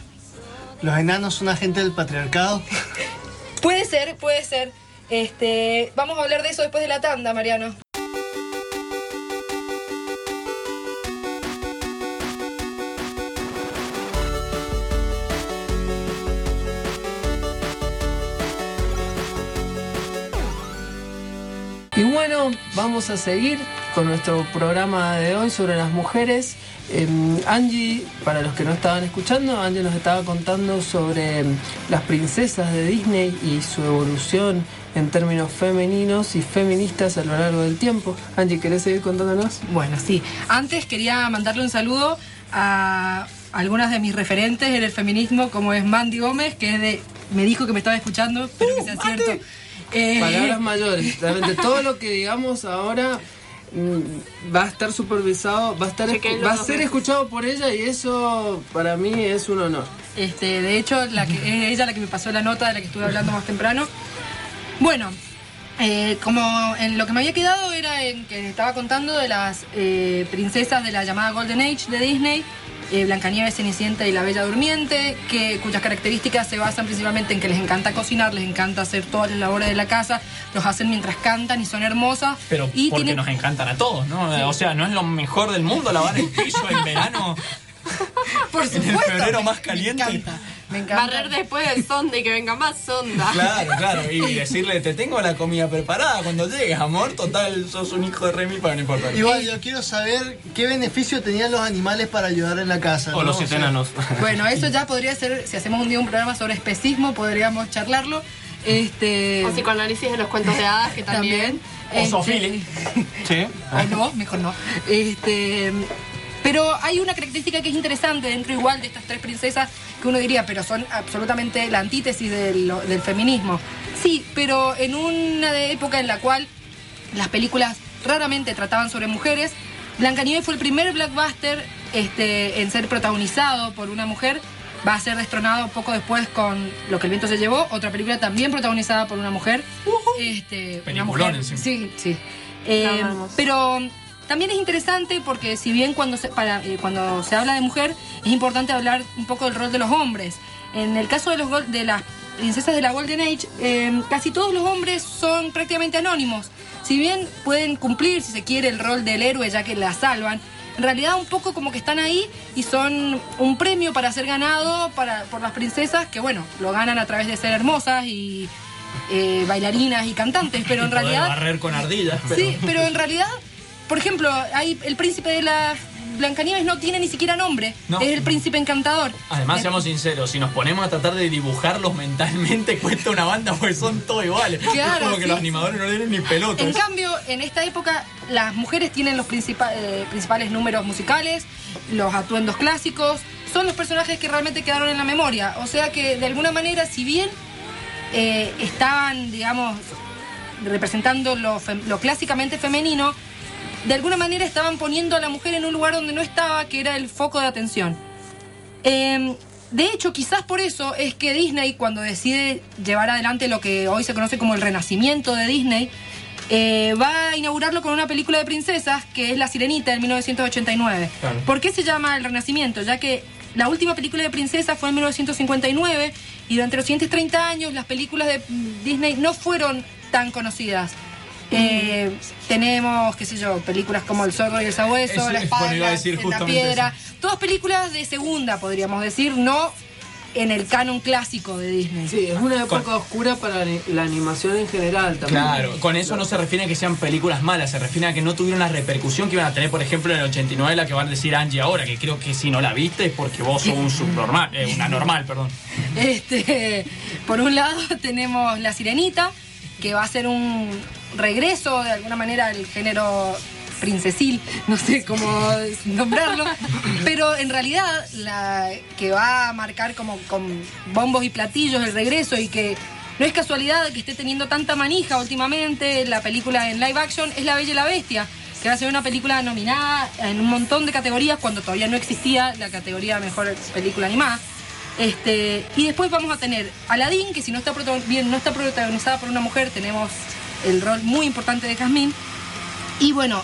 Los enanos son agentes del patriarcado. Puede ser, puede ser. Este, vamos a hablar de eso después de la tanda, Mariano. Y bueno, vamos a seguir con nuestro programa de hoy sobre las mujeres. Eh, Angie, para los que no estaban escuchando, Angie nos estaba contando sobre em, las princesas de Disney y su evolución en términos femeninos y feministas a lo largo del tiempo. Angie, ¿querés seguir contándonos? Bueno, sí. Antes quería mandarle un saludo a algunas de mis referentes en el feminismo, como es Mandy Gómez, que es de, me dijo que me estaba escuchando, espero que sea cierto. Eh, Palabras mayores. Realmente todo lo que digamos ahora va a estar supervisado, va a estar Chequenlo va a ser escuchado por ella y eso para mí es un honor. Este, de hecho, la que, es ella la que me pasó la nota de la que estuve hablando más temprano. Bueno, eh, como en lo que me había quedado era en que estaba contando de las eh, princesas de la llamada Golden Age de Disney, eh, Blancanieves, Cenicienta y la Bella Durmiente, que, cuyas características se basan principalmente en que les encanta cocinar, les encanta hacer todas las labores de la casa, los hacen mientras cantan y son hermosas. Pero y porque tienen- nos encantan a todos, ¿no? Sí. O sea, no es lo mejor del mundo lavar el piso en verano. Por En el supuesto, febrero más me caliente. encanta, me encanta. Barrer después del sonda y que venga más sonda. Claro, claro. Y decirle, te tengo la comida preparada cuando llegues, amor. Total, sos un hijo de Remy, pero no importa. Igual yo quiero saber qué beneficio tenían los animales para ayudar en la casa. O ¿no? los enanos. Bueno, eso ya podría ser, si hacemos un día un programa sobre especismo, podríamos charlarlo. Este, O psicoanálisis de los cuentos de hadas, que también. Este, Zoofilia. Sí. O no, mejor no. Este, pero hay una característica que es interesante dentro igual de estas tres princesas que uno diría, pero son absolutamente la antítesis del, del feminismo. Sí, pero en una época en la cual las películas raramente trataban sobre mujeres, Blancanieves fue el primer blockbuster este, en ser protagonizado por una mujer va a ser destronado poco después con Lo que el viento se llevó, otra película también protagonizada por una mujer. Este, una Peliculón mujer. encima. Sí, sí. Eh, pero también es interesante porque si bien cuando se, para, eh, cuando se habla de mujer es importante hablar un poco del rol de los hombres. En el caso de, los, de las princesas de la Golden Age, eh, casi todos los hombres son prácticamente anónimos. Si bien pueden cumplir, si se quiere, el rol del héroe ya que la salvan, en realidad un poco como que están ahí y son un premio para ser ganado para, por las princesas que, bueno, lo ganan a través de ser hermosas y eh, bailarinas y cantantes, pero en realidad... barrer con ardillas. Pero... Sí, pero en realidad, por ejemplo, hay el príncipe de la Blancanieves no tiene ni siquiera nombre. No. Es el príncipe encantador. Además, seamos sinceros, si nos ponemos a tratar de dibujarlos mentalmente, cuesta una banda porque son todos iguales. Claro, es como que los animadores no tienen ni pelotas. En cambio, en esta época, las mujeres tienen los eh, principales números musicales, los atuendos clásicos, son los personajes que realmente quedaron en la memoria. O sea que, de alguna manera, si bien eh, estaban, digamos, representando lo, fem- lo clásicamente femenino, de alguna manera estaban poniendo a la mujer en un lugar donde no estaba, que era el foco de atención. Eh, de hecho, quizás por eso es que Disney, cuando decide llevar adelante lo que hoy se conoce como el renacimiento de Disney, eh, va a inaugurarlo con una película de princesas que es La Sirenita en 1989. Claro. ¿Por qué se llama el renacimiento? Ya que la última película de princesas fue en 1959 y durante los siguientes 30 años las películas de Disney no fueron tan conocidas. Eh, tenemos, qué sé yo, películas como El zorro y el sabueso, Eso, La bueno, iba a espada, decir en la justamente piedra. Todas películas de segunda, podríamos decir, no en el canon clásico de Disney. Sí, es una época oscura para la- la animación en general también. Claro, con eso no se refiere a que sean películas malas, se refiere a que no tuvieron la repercusión que iban a tener, por ejemplo, en el 89, la que van a decir Angie ahora, que creo que si no la viste es porque vos sos un subnormal, eh, una normal, perdón. Este, por un lado tenemos La Sirenita, que va a ser un regreso de alguna manera al género princesil, no sé cómo nombrarlo, pero en realidad la que va a marcar como con bombos y platillos el regreso y que no es casualidad que esté teniendo tanta manija últimamente la película en live action es La Bella y la Bestia, que va a ser una película nominada en un montón de categorías cuando todavía no existía la categoría mejor película animada. Este, y después vamos a tener Aladdin, que si no está, bien, no está protagonizada por una mujer, tenemos el rol muy importante de Jasmine. Y bueno,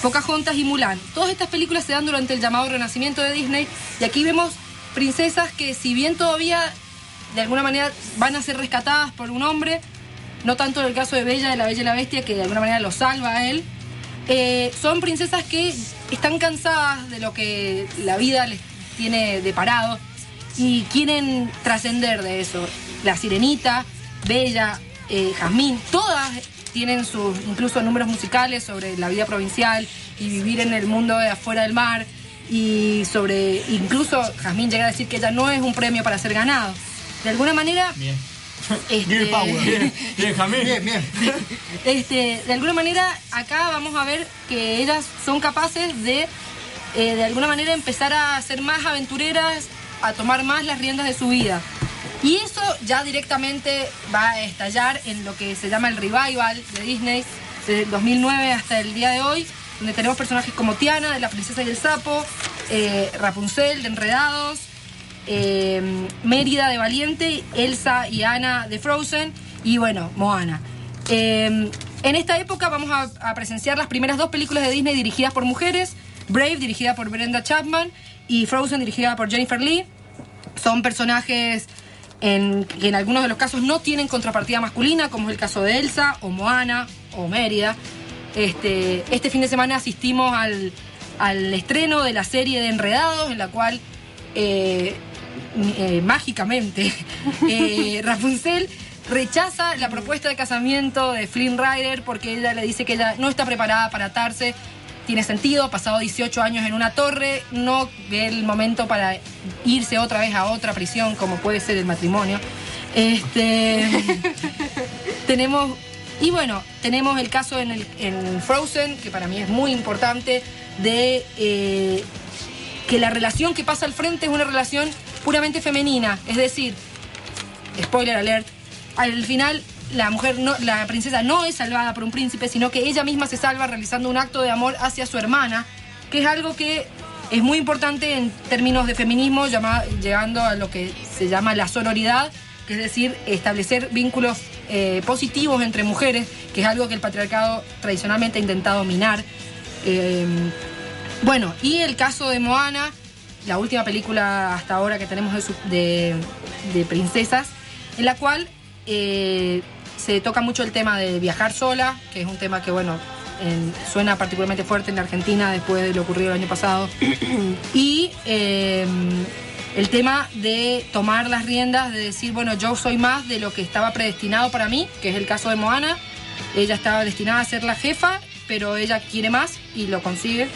Pocahontas y Mulan. Todas estas películas se dan durante el llamado renacimiento de Disney. Y aquí vemos princesas que si bien todavía de alguna manera van a ser rescatadas por un hombre, no tanto en el caso de Bella, de la Bella y la Bestia, que de alguna manera lo salva a él, eh, son princesas que están cansadas de lo que la vida les tiene deparado y quieren trascender de eso. La Sirenita, Bella, eh, Jazmín, todas tienen sus incluso números musicales sobre la vida provincial y vivir en el mundo de afuera del mar y sobre incluso Jazmín llega a decir que ella no es un premio para ser ganado. De alguna manera Bien. este, Bien, Power. Bien, bien, Jamil. Bien, bien. este, de alguna manera, acá vamos a ver que ellas son capaces de, eh, de alguna manera, empezar a ser más aventureras, a tomar más las riendas de su vida. Y eso ya directamente va a estallar en lo que se llama el revival de Disney, desde el 2009 hasta el día de hoy, donde tenemos personajes como Tiana, de La Princesa y el Sapo, eh, Rapunzel, de Enredados, eh, Mérida de Valiente, Elsa y Anna de Frozen y bueno, Moana. Eh, en esta época vamos a presenciar las primeras dos películas de Disney dirigidas por mujeres, Brave dirigida por Brenda Chapman y Frozen dirigida por Jennifer Lee. Son personajes que en algunos de los casos no tienen contrapartida masculina, como es el caso de Elsa o Moana o Mérida. Este, este fin de semana asistimos al, al estreno de la serie de Enredados, en la cual eh, eh, mágicamente eh, Rapunzel rechaza la propuesta de casamiento de Flynn Rider porque ella le dice que ella no está preparada para atarse. Tiene sentido, ha pasado 18 años en una torre, no ve el momento para irse otra vez a otra prisión como puede ser el matrimonio. Este, tenemos y bueno, tenemos el caso en, el, en Frozen, que para mí es muy importante, de eh, que la relación que pasa al frente es una relación puramente femenina. Es decir, spoiler alert, al final la mujer, no, la princesa no es salvada por un príncipe, sino que ella misma se salva realizando un acto de amor hacia su hermana, que es algo que es muy importante en términos de feminismo, llama- llegando a lo que se llama la sororidad, que es decir, establecer vínculos eh, positivos entre mujeres, que es algo que el patriarcado tradicionalmente ha intentado minar. Eh, bueno, y el caso de Moana, la última película hasta ahora que tenemos de, princesas, en la cual eh, se toca mucho el tema de viajar sola, que es un tema que, bueno, en- suena particularmente fuerte en la Argentina después de lo ocurrido el año pasado. y eh, el tema de tomar las riendas, de decir, bueno, yo soy más de lo que estaba predestinado para mí, que es el caso de Moana. Ella estaba destinada a ser la jefa, pero ella quiere más y lo consigue.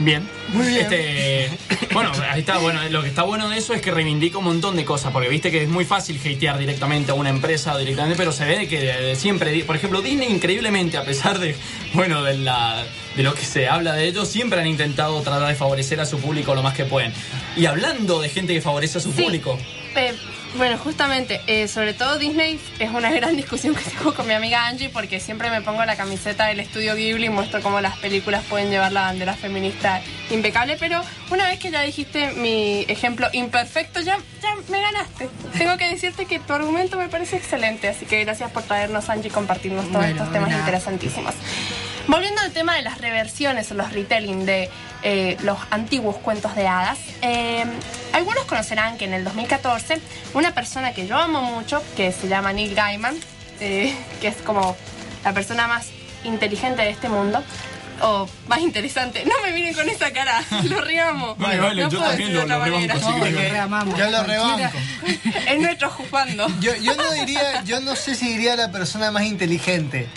Bien. Muy bien. Este, bueno, ahí está. Bueno, lo que está bueno de eso es que reivindica un montón de cosas. Porque viste que es muy fácil hatear directamente a una empresa directamente, pero se ve que siempre, por ejemplo, Disney increíblemente, a pesar de, bueno, de, la, de lo que se habla de ellos, siempre han intentado tratar de favorecer a su público lo más que pueden. Y hablando de gente que favorece a su Sí. público, Eh, bueno, justamente, eh, sobre todo Disney es una gran discusión que tengo con mi amiga Angie porque siempre me pongo la camiseta del estudio Ghibli y muestro cómo las películas pueden llevar la bandera feminista impecable, pero una vez que ya dijiste mi ejemplo imperfecto, ya, ya me ganaste. Tengo que decirte que tu argumento me parece excelente, así que gracias por traernos Angie y compartirnos todos Bueno, estos temas interesantísimos. Volviendo al tema de las reversiones o los retelling de eh, los antiguos cuentos de hadas, eh, algunos conocerán que en el 2014 una persona que yo amo mucho, que se llama Neil Gaiman, eh, que es como la persona más inteligente de este mundo, o más interesante, no me miren con esa cara, lo reamo. Vale, vale, yo puedo también lo- lo rebanco, No, lo reamamos. Yo lo rebanco. Es nuestro juzgando. Yo, yo no diría, yo no sé si diría la persona más inteligente.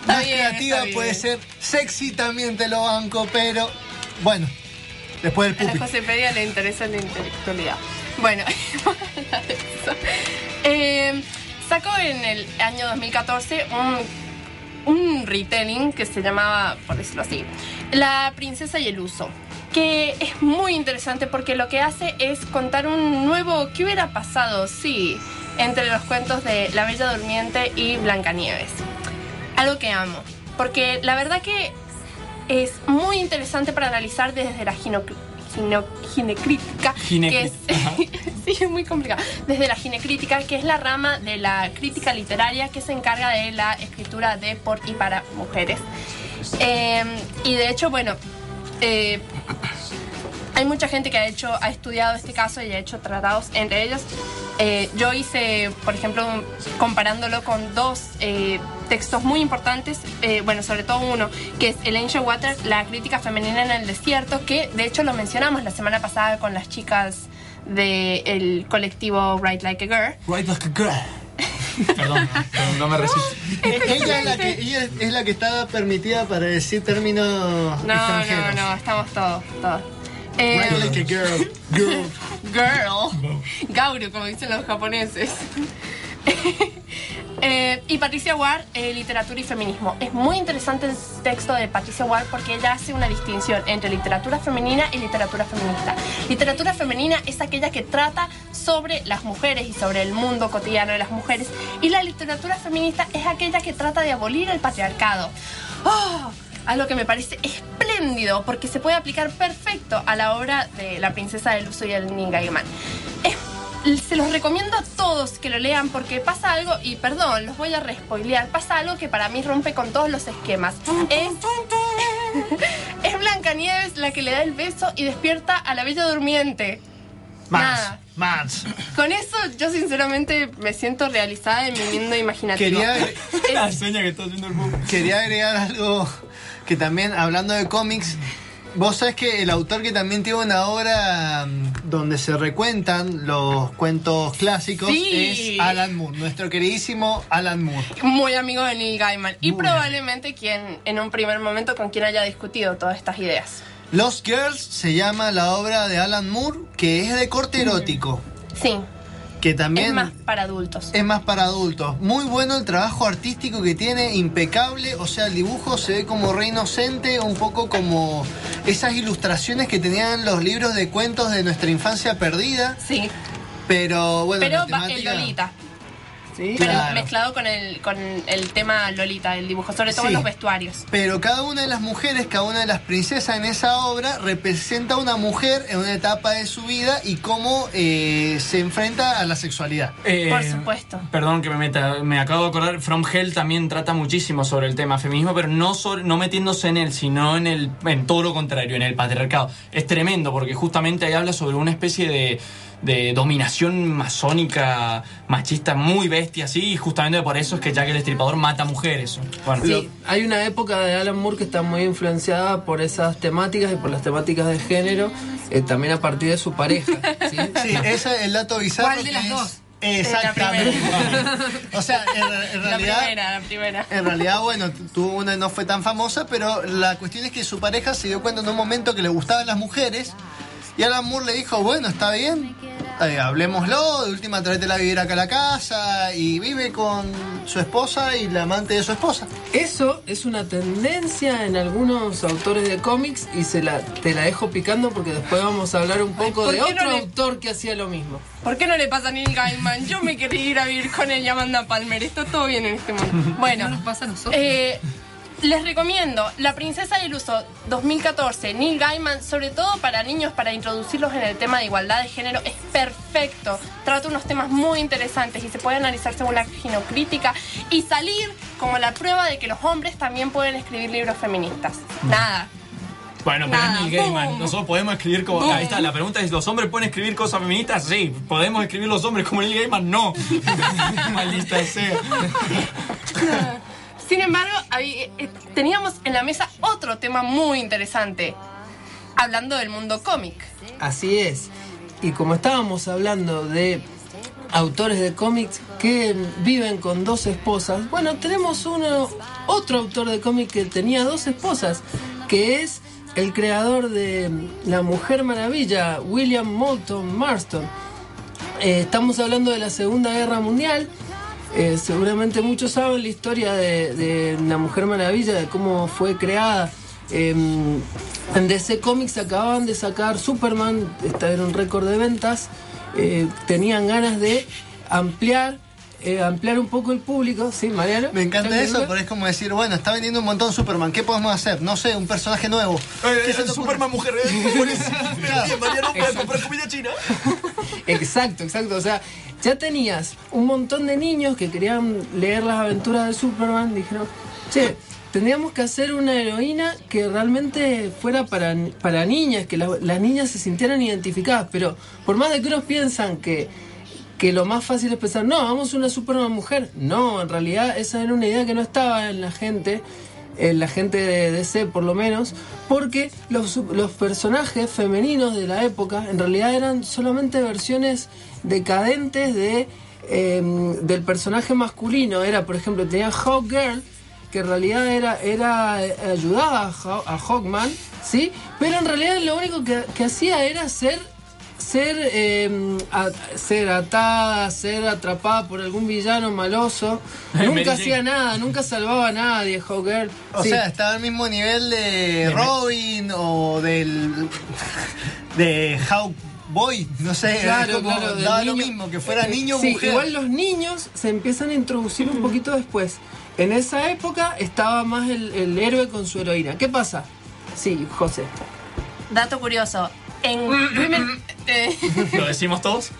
Está más bien, creativa puede ser, sexy también te lo banco, pero bueno, después del A la pupi. José Pedia le interesa la intelectualidad. Bueno. Eh, sacó en el año 2014 un, un retelling que se llamaba, por decirlo así, La princesa y el uso. Que es muy interesante porque lo que hace es contar un nuevo. ¿Qué hubiera pasado? Sí, entre los cuentos de La Bella Durmiente y Blancanieves. Algo que amo. Porque la verdad que es muy interesante para analizar desde la gino, ginecrítica, que es, sí, es muy complicado, desde la ginecrítica, que es la rama de la crítica literaria que se encarga de la escritura de, por y para mujeres. Eh, y de hecho, bueno, eh, hay mucha gente que ha hecho, ha estudiado este caso y ha hecho tratados entre ellos. Eh, yo hice, por ejemplo, comparándolo con dos eh, textos muy importantes, eh, bueno, sobre todo uno, que es El Angel Water, la crítica femenina en el desierto, que de hecho lo mencionamos la semana pasada con las chicas del colectivo Write Like a Girl. Right like a girl. Perdón, perdón, no me resisto. Ella es la que, ella es la que estaba permitida para decir términos No, no, extranjeros. no, estamos todos, todos. Eh, like a girl. Girl. Girl. Gauru, como dicen los japoneses. Eh, y Patricia Ward, eh, literatura y feminismo. Es muy interesante el texto de Patricia Ward porque ella hace una distinción entre literatura femenina y literatura feminista. Literatura femenina es aquella que trata sobre las mujeres y sobre el mundo cotidiano de las mujeres. Y la literatura feminista es aquella que trata de abolir el patriarcado. ¡Oh! Algo que me parece espléndido porque se puede aplicar perfecto a la obra de La princesa del uso y el Neil Gaiman. Es se los recomiendo a todos que lo lean porque pasa algo, y perdón, los voy a respoilear, pasa algo que para mí rompe con todos los esquemas. Es, es Blancanieves la que le da el beso y despierta a la bella durmiente. Más. Nada. Más. Con eso yo sinceramente me siento realizada en mi mundo imaginativo. Quería, La seña que está haciendo el boom. quería agregar algo que también, hablando de cómics, vos sabés que el autor que también tiene una obra mm, donde se recuentan los cuentos clásicos Sí. es Alan Moore, nuestro queridísimo Alan Moore. Muy amigo de Neil Gaiman y Muy probablemente quien en un primer momento con quien haya discutido todas estas ideas. Lost Girls se llama la obra de Alan Moore, que es de corte erótico, Sí, que también es más para adultos. es más para adultos. Muy bueno el trabajo artístico que tiene, impecable. O sea, el dibujo se ve como re inocente, un poco como esas ilustraciones que tenían los libros de cuentos de nuestra infancia perdida. Sí, Pero bueno, pero la va- el temática- Lolita. ¿Sí? Pero Claro. mezclado con el, con el tema Lolita, el dibujo, sobre todo Sí. los vestuarios. Pero cada una de las mujeres, cada una de las princesas en esa obra representa a una mujer en una etapa de su vida y cómo eh, se enfrenta a la sexualidad. Eh, Por supuesto. Perdón que me meta, me acabo de acordar, From Hell también trata muchísimo sobre el tema feminismo, pero no sobre- no metiéndose en él, sino en el en todo lo contrario, en el patriarcado. Es tremendo porque justamente ahí habla sobre una especie de, de dominación masónica, machista muy bestia, así, y justamente por eso es que Jack el Estripador mata mujeres. Bueno, Sí, hay una época de Alan Moore que está muy influenciada por esas temáticas y por las temáticas de género, eh, también a partir de su pareja. ¿sí? Sí, ese es el dato bizarro. ¿Cuál de las es- dos? Exactamente. o sea, en, en La realidad. primera, la primera. En realidad, bueno, tuvo una no fue tan famosa, pero la cuestión es que su pareja se dio cuenta en un momento que le gustaban las mujeres y Alan Moore le dijo, bueno, está bien, eh, hablemoslo, de última tráetela a vivir acá a la casa y vive con su esposa y la amante de su esposa. Eso es una tendencia en algunos autores de cómics y se la, te la dejo picando porque después vamos a hablar un poco ¿por de no otro le- autor que hacía lo mismo. ¿Por qué no le pasa a Neil Gaiman? Yo me quería ir a vivir con él y Amanda Palmer. Está todo bien en este mundo. Bueno, No nos pasa a nosotros. eh, les recomiendo La Princesa del Uso 2014, Neil Gaiman, sobre todo para niños, para introducirlos en el tema de igualdad de género, es perfecto. Trata unos temas muy interesantes y se puede analizar según la ginocrítica y salir como la prueba de que los hombres también pueden escribir libros feministas. Nada. Bueno, pero Nada, es Neil Gaiman. boom. Nosotros podemos escribir como. Boom. Ahí está, la pregunta es: ¿los hombres pueden escribir cosas feministas? Sí. ¿Podemos escribir los hombres como Neil Gaiman? No. Maldita sea. Sin embargo, ahí, eh, teníamos en la mesa otro tema muy interesante, hablando del mundo cómic. Así es. Y como estábamos hablando de autores de cómics que viven con dos esposas, bueno, tenemos uno, otro autor de cómics que tenía dos esposas, que es el creador de La Mujer Maravilla, William Moulton Marston. Eh, estamos hablando de la Segunda Guerra Mundial. Eh, seguramente muchos saben la historia de, de La Mujer Maravilla, de cómo fue creada. Eh, en DC Comics acababan de sacar Superman, este era un récord de ventas. Eh, tenían ganas de ampliar, eh, ampliar un poco el público, ¿sí, Mariano? Me encanta ¿Estás eso, viendo? pero es como decir, bueno, está vendiendo un montón Superman, ¿qué podemos hacer? No sé, un personaje nuevo. ¿Qué se te ocurre? Superman mujer. Mariano, voy a comprar comida china. Exacto, exacto. O sea, ya tenías un montón de niños que querían leer las aventuras de Superman. Dijeron, che, tendríamos que hacer una heroína que realmente fuera para, para niñas, que la- las niñas se sintieran identificadas. Pero por más de que unos piensan que, que lo más fácil es pensar, no, vamos a una Superman mujer. No, en realidad esa era una idea que no estaba en la gente. En la gente de DC por lo menos, porque los, los personajes femeninos de la época en realidad eran solamente versiones decadentes de, eh, del personaje masculino. Era, por ejemplo, tenía Hawk Girl, que en realidad era, era eh, ayudaba a, Haw- a Hawkman, ¿sí? Pero en realidad lo único que, que hacía era ser ser eh, a- ser atada, ser atrapada por algún villano maloso. Nunca hacía nada, nunca salvaba a nadie, Hawker. O sea, estaba al mismo nivel de Robin o del. de Hawk Boy, no sé, es Claro, como claro, daba lo mismo, que fuera Eh, niño o sí, mujer. Igual los niños se empiezan a introducir un poquito después. En esa época estaba más el, el héroe con su heroína. ¿Qué pasa? Sí, José. Dato curioso, en Women... eh, ¿Lo decimos todos?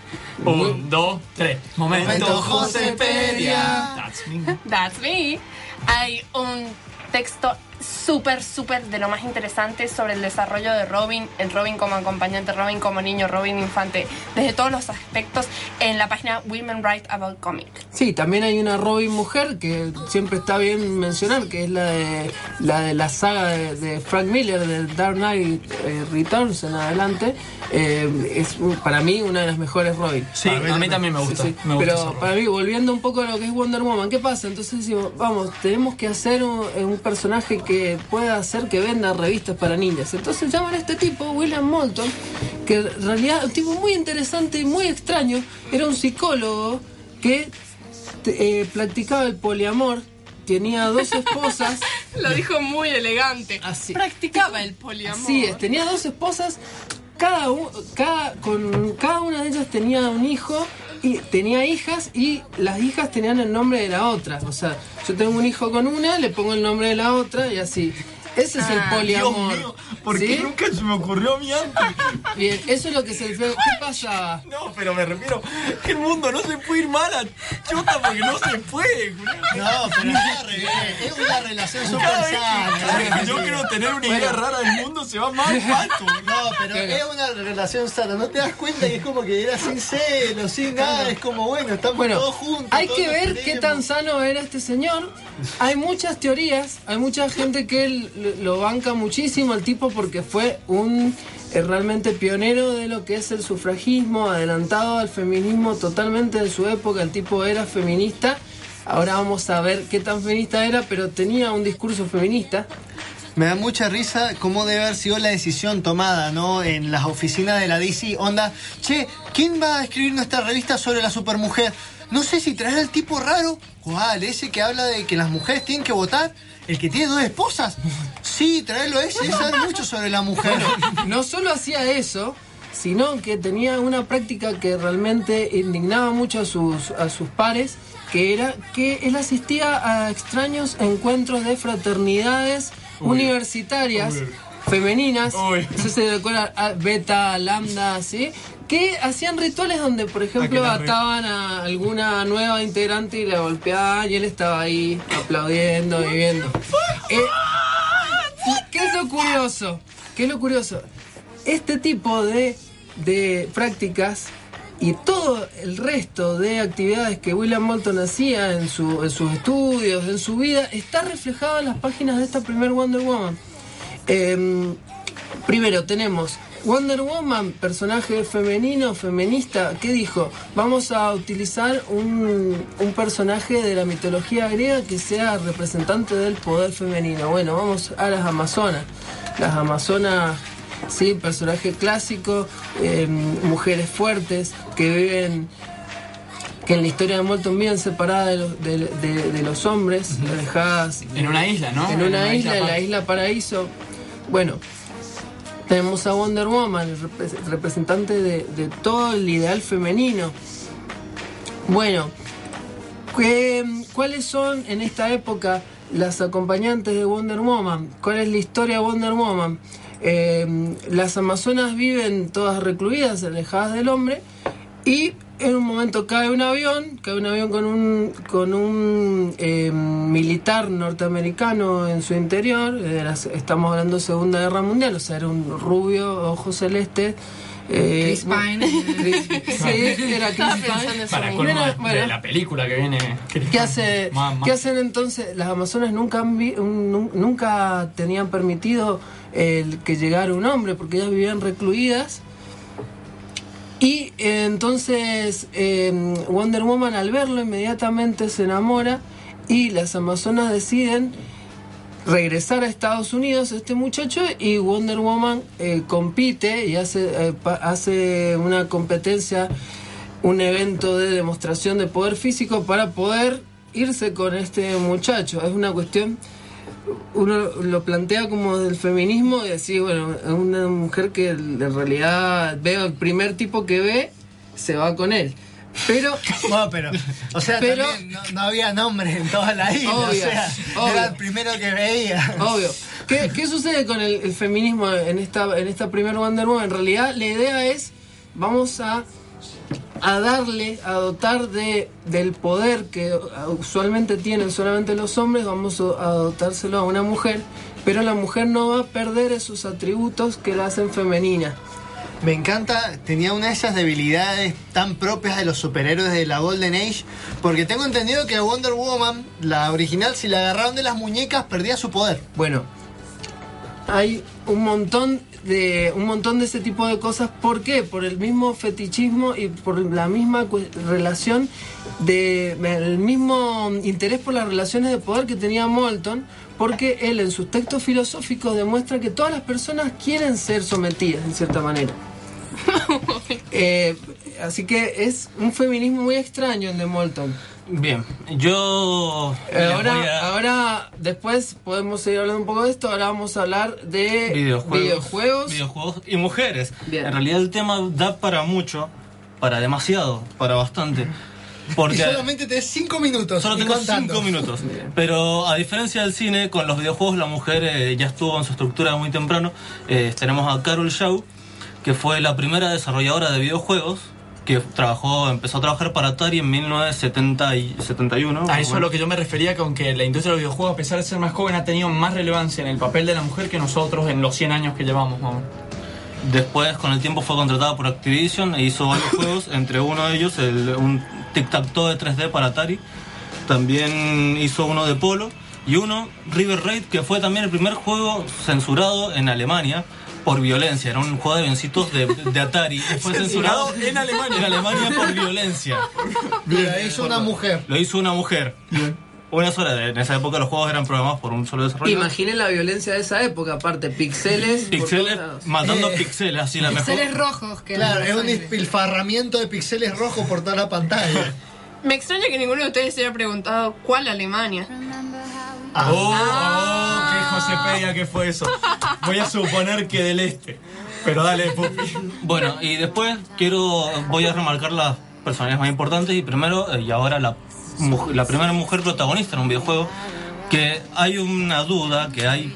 Un, dos, tres. Momento, Momento Josepedia. That's me. That's me. Hay un texto súper, súper de lo más interesante sobre el desarrollo de Robin, el Robin como acompañante, Robin como niño, Robin infante, desde todos los aspectos en la página Women Write About Comic. Sí, también hay una Robin mujer que siempre está bien mencionar, que es la de la, de la saga de, de Frank Miller, de Dark Knight eh, Returns en adelante. Eh, es para mí una de las mejores Robin. Sí, a mí también me gusta. Sí, sí. Me gusta Pero para mí, volviendo un poco a lo que es Wonder Woman, ¿qué pasa? Entonces decimos, vamos, tenemos que hacer un, un personaje que pueda hacer que venda revistas para niñas. Entonces llaman a este tipo, William Moulton, que en realidad un tipo muy interesante y muy extraño. Era un psicólogo que eh, practicaba el poliamor, tenía dos esposas. Lo dijo muy elegante. Así. Practicaba el poliamor. Es, tenía dos esposas, cada, cada, con cada una de ellas tenía un hijo y tenía hijas y las hijas tenían el nombre de la otra. O sea, yo tengo un hijo con una, le pongo el nombre de la otra y así. Ese es el Ah, poliamor. Dios mío, ¿por qué ¿Sí? nunca se me ocurrió a mí antes? Bien, eso es lo que se ¿Qué pasa? No, pero me refiero que el mundo no se puede ir mal a chota porque no se puede. No, pero. Es una relación súper sana. yo quiero tener una idea rara del mundo se va más pato. No, pero es una relación sana. No te das cuenta que es como que era sin celo, sin nada. Es como, bueno, estamos Bueno, todos juntos. hay todos que ver qué tan sano era este señor. Hay muchas teorías, hay mucha gente que él lo banca muchísimo el tipo porque fue un eh, realmente pionero de lo que es el sufragismo, adelantado al feminismo totalmente en su época. El tipo era feminista. Ahora vamos a ver qué tan feminista era, pero tenía un discurso feminista. Me da mucha risa cómo debe haber sido la decisión tomada, ¿no? En las oficinas de la DC, onda, che, ¿quién va a escribir nuestra revista sobre la supermujer? No sé si traer al tipo raro. ¿Cuál? ¿Ese que habla de que las mujeres tienen que votar? ¿El que tiene dos esposas? Sí, traerlo a ese, él sabe mucho sobre la mujer. no solo hacía eso, sino que tenía una práctica que realmente indignaba mucho a sus, a sus pares, que era que él asistía a extraños encuentros de fraternidades universitarias femeninas, eso se recuerda a beta, lambda, ¿sí? Que hacían rituales donde, por ejemplo, la re- ataban a alguna nueva integrante y la golpeaban y él estaba ahí aplaudiendo y viendo. Eh, ¿Qué es lo curioso? ¿Qué es lo curioso? Este tipo de, de prácticas y todo el resto de actividades que William Moulton hacía en, su- en sus estudios, en su vida, está reflejado en las páginas de esta primer Wonder Woman. Em, primero tenemos Wonder Woman, personaje femenino, feminista, ¿qué dijo? Vamos a utilizar un, un personaje de la mitología griega que sea representante del poder femenino. Bueno, vamos a las Amazonas. Las Amazonas, sí, personaje clásico, eh, mujeres fuertes que viven que en la historia de Molton viven separadas de los, de, de- de los hombres, dejadas En una isla, ¿no? en una isla, en la isla Paraíso. Bueno, tenemos a Wonder Woman, representante de, todo el ideal femenino. Bueno, ¿qué- ¿cuáles son en esta época las acompañantes de Wonder Woman? ¿Cuál es la historia de Wonder Woman? Eh, las Amazonas viven todas recluidas, alejadas del hombre, y en un momento cae un avión, cae un avión con un, con un eh, militar norteamericano en su interior, las- estamos hablando de Segunda Guerra Mundial, o sea, era un rubio, ojos celestes. eh, Chris Pine. Chris- sí, era Chris Pine. Para colmo de- bueno, de la película que viene. ¿Qué, hace, Más- más- ¿Qué hacen entonces? Las Amazonas nunca, han vi- un- nun- nunca tenían permitido el que llegara un hombre porque ellas vivían recluidas. Y entonces eh, Wonder Woman al verlo inmediatamente se enamora y las Amazonas deciden regresar a Estados Unidos este muchacho y Wonder Woman eh, compite y hace, eh, hace una competencia, un evento de demostración de poder físico para poder irse con este muchacho. Es una cuestión, uno lo plantea como del feminismo y decir, bueno, es una mujer que en realidad veo el primer tipo que ve, se va con él. Pero Bueno, pero, o sea, Pero- también no, no había nombre en toda la isla. Obvio, o sea, obvio. era el primero que veía. Obvio. ¿Qué, qué sucede con el, el feminismo en esta, en esta primera Wonder Woman? En realidad la idea es, vamos a, a darle, a dotar de, del poder que usualmente tienen solamente los hombres, vamos a, dotárselo a una mujer, pero la mujer no va a perder esos atributos que la hacen femenina. Me encanta, tenía una de esas debilidades tan propias de los superhéroes de la Golden Age, porque tengo entendido que Wonder Woman, la original, si la agarraron de las muñecas, perdía su poder. Bueno, hay un montón de un montón de ese tipo de cosas. ¿Por qué? Por el mismo fetichismo y por la misma relación de el mismo interés por las relaciones de poder que tenía Molton, porque él en sus textos filosóficos demuestra que todas las personas quieren ser sometidas en cierta manera. Eh, así que es un feminismo muy extraño el de Molton. Bien, yo. Ahora, a- ahora, después podemos seguir hablando un poco de esto. Ahora vamos a hablar de videojuegos, videojuegos. videojuegos y mujeres. Bien. En realidad el tema da para mucho, para demasiado, para bastante. Porque Y solamente tenés 5 minutos. Solo tengo contando. 5 minutos. Pero a diferencia del cine, con los videojuegos la mujer eh, ya estuvo en su estructura muy temprano. Eh, tenemos a Carol Shaw, que fue la primera desarrolladora de videojuegos, que trabajó, empezó a trabajar para Atari en 1971. A eso es lo que yo me refería con que la industria de los videojuegos, a pesar de ser más joven, ha tenido más relevancia en el papel de la mujer que nosotros en los 100 años que llevamos. Después, con el tiempo, fue contratada por Activision e hizo varios juegos, entre uno de ellos el, un tic-tac-toe de 3D para Atari. También hizo uno de Polo y uno, River Raid, que fue también el primer juego censurado en Alemania por violencia. Era un juego de vencitos de, de Atari. Fue censurado en Alemania. En Alemania por violencia. Lo hizo una mujer. Lo hizo una mujer. Una sola. En esa época los juegos eran programados por un solo desarrollador. Imaginen la violencia de esa época, aparte, pixeles. Pixeles, matando Eh, pixeles, así la mejor. Pixeles rojos. Que Claro, es un despilfarramiento de píxeles rojos por toda la pantalla. Me extraña que ninguno de ustedes se haya preguntado cuál Alemania. Oh, oh, Josepedia que fue eso. Voy a suponer que del este. Pero dale, Pupi. Bueno, y después quiero, voy a remarcar las personalidades más importantes y primero, eh, y ahora la, la primera mujer protagonista en un videojuego, que hay una duda que hay,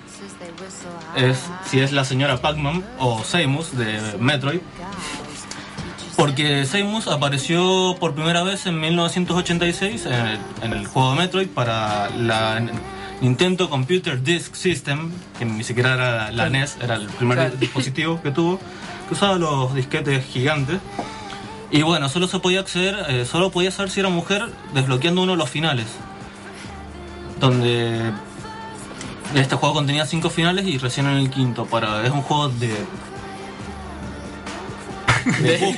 es si es la señora Pac-Man o Samus de Metroid. Porque Samus apareció por primera vez en 1986 en el, en el juego de Metroid para la Nintendo Computer Disk System, que ni siquiera era la NES, era el primer Claro. dispositivo que tuvo, que usaba los disquetes gigantes. Y bueno, solo se podía acceder, eh, solo podía saber si era mujer desbloqueando uno de los finales. Donde este juego contenía cinco finales y recién en el quinto. Para, es un juego de.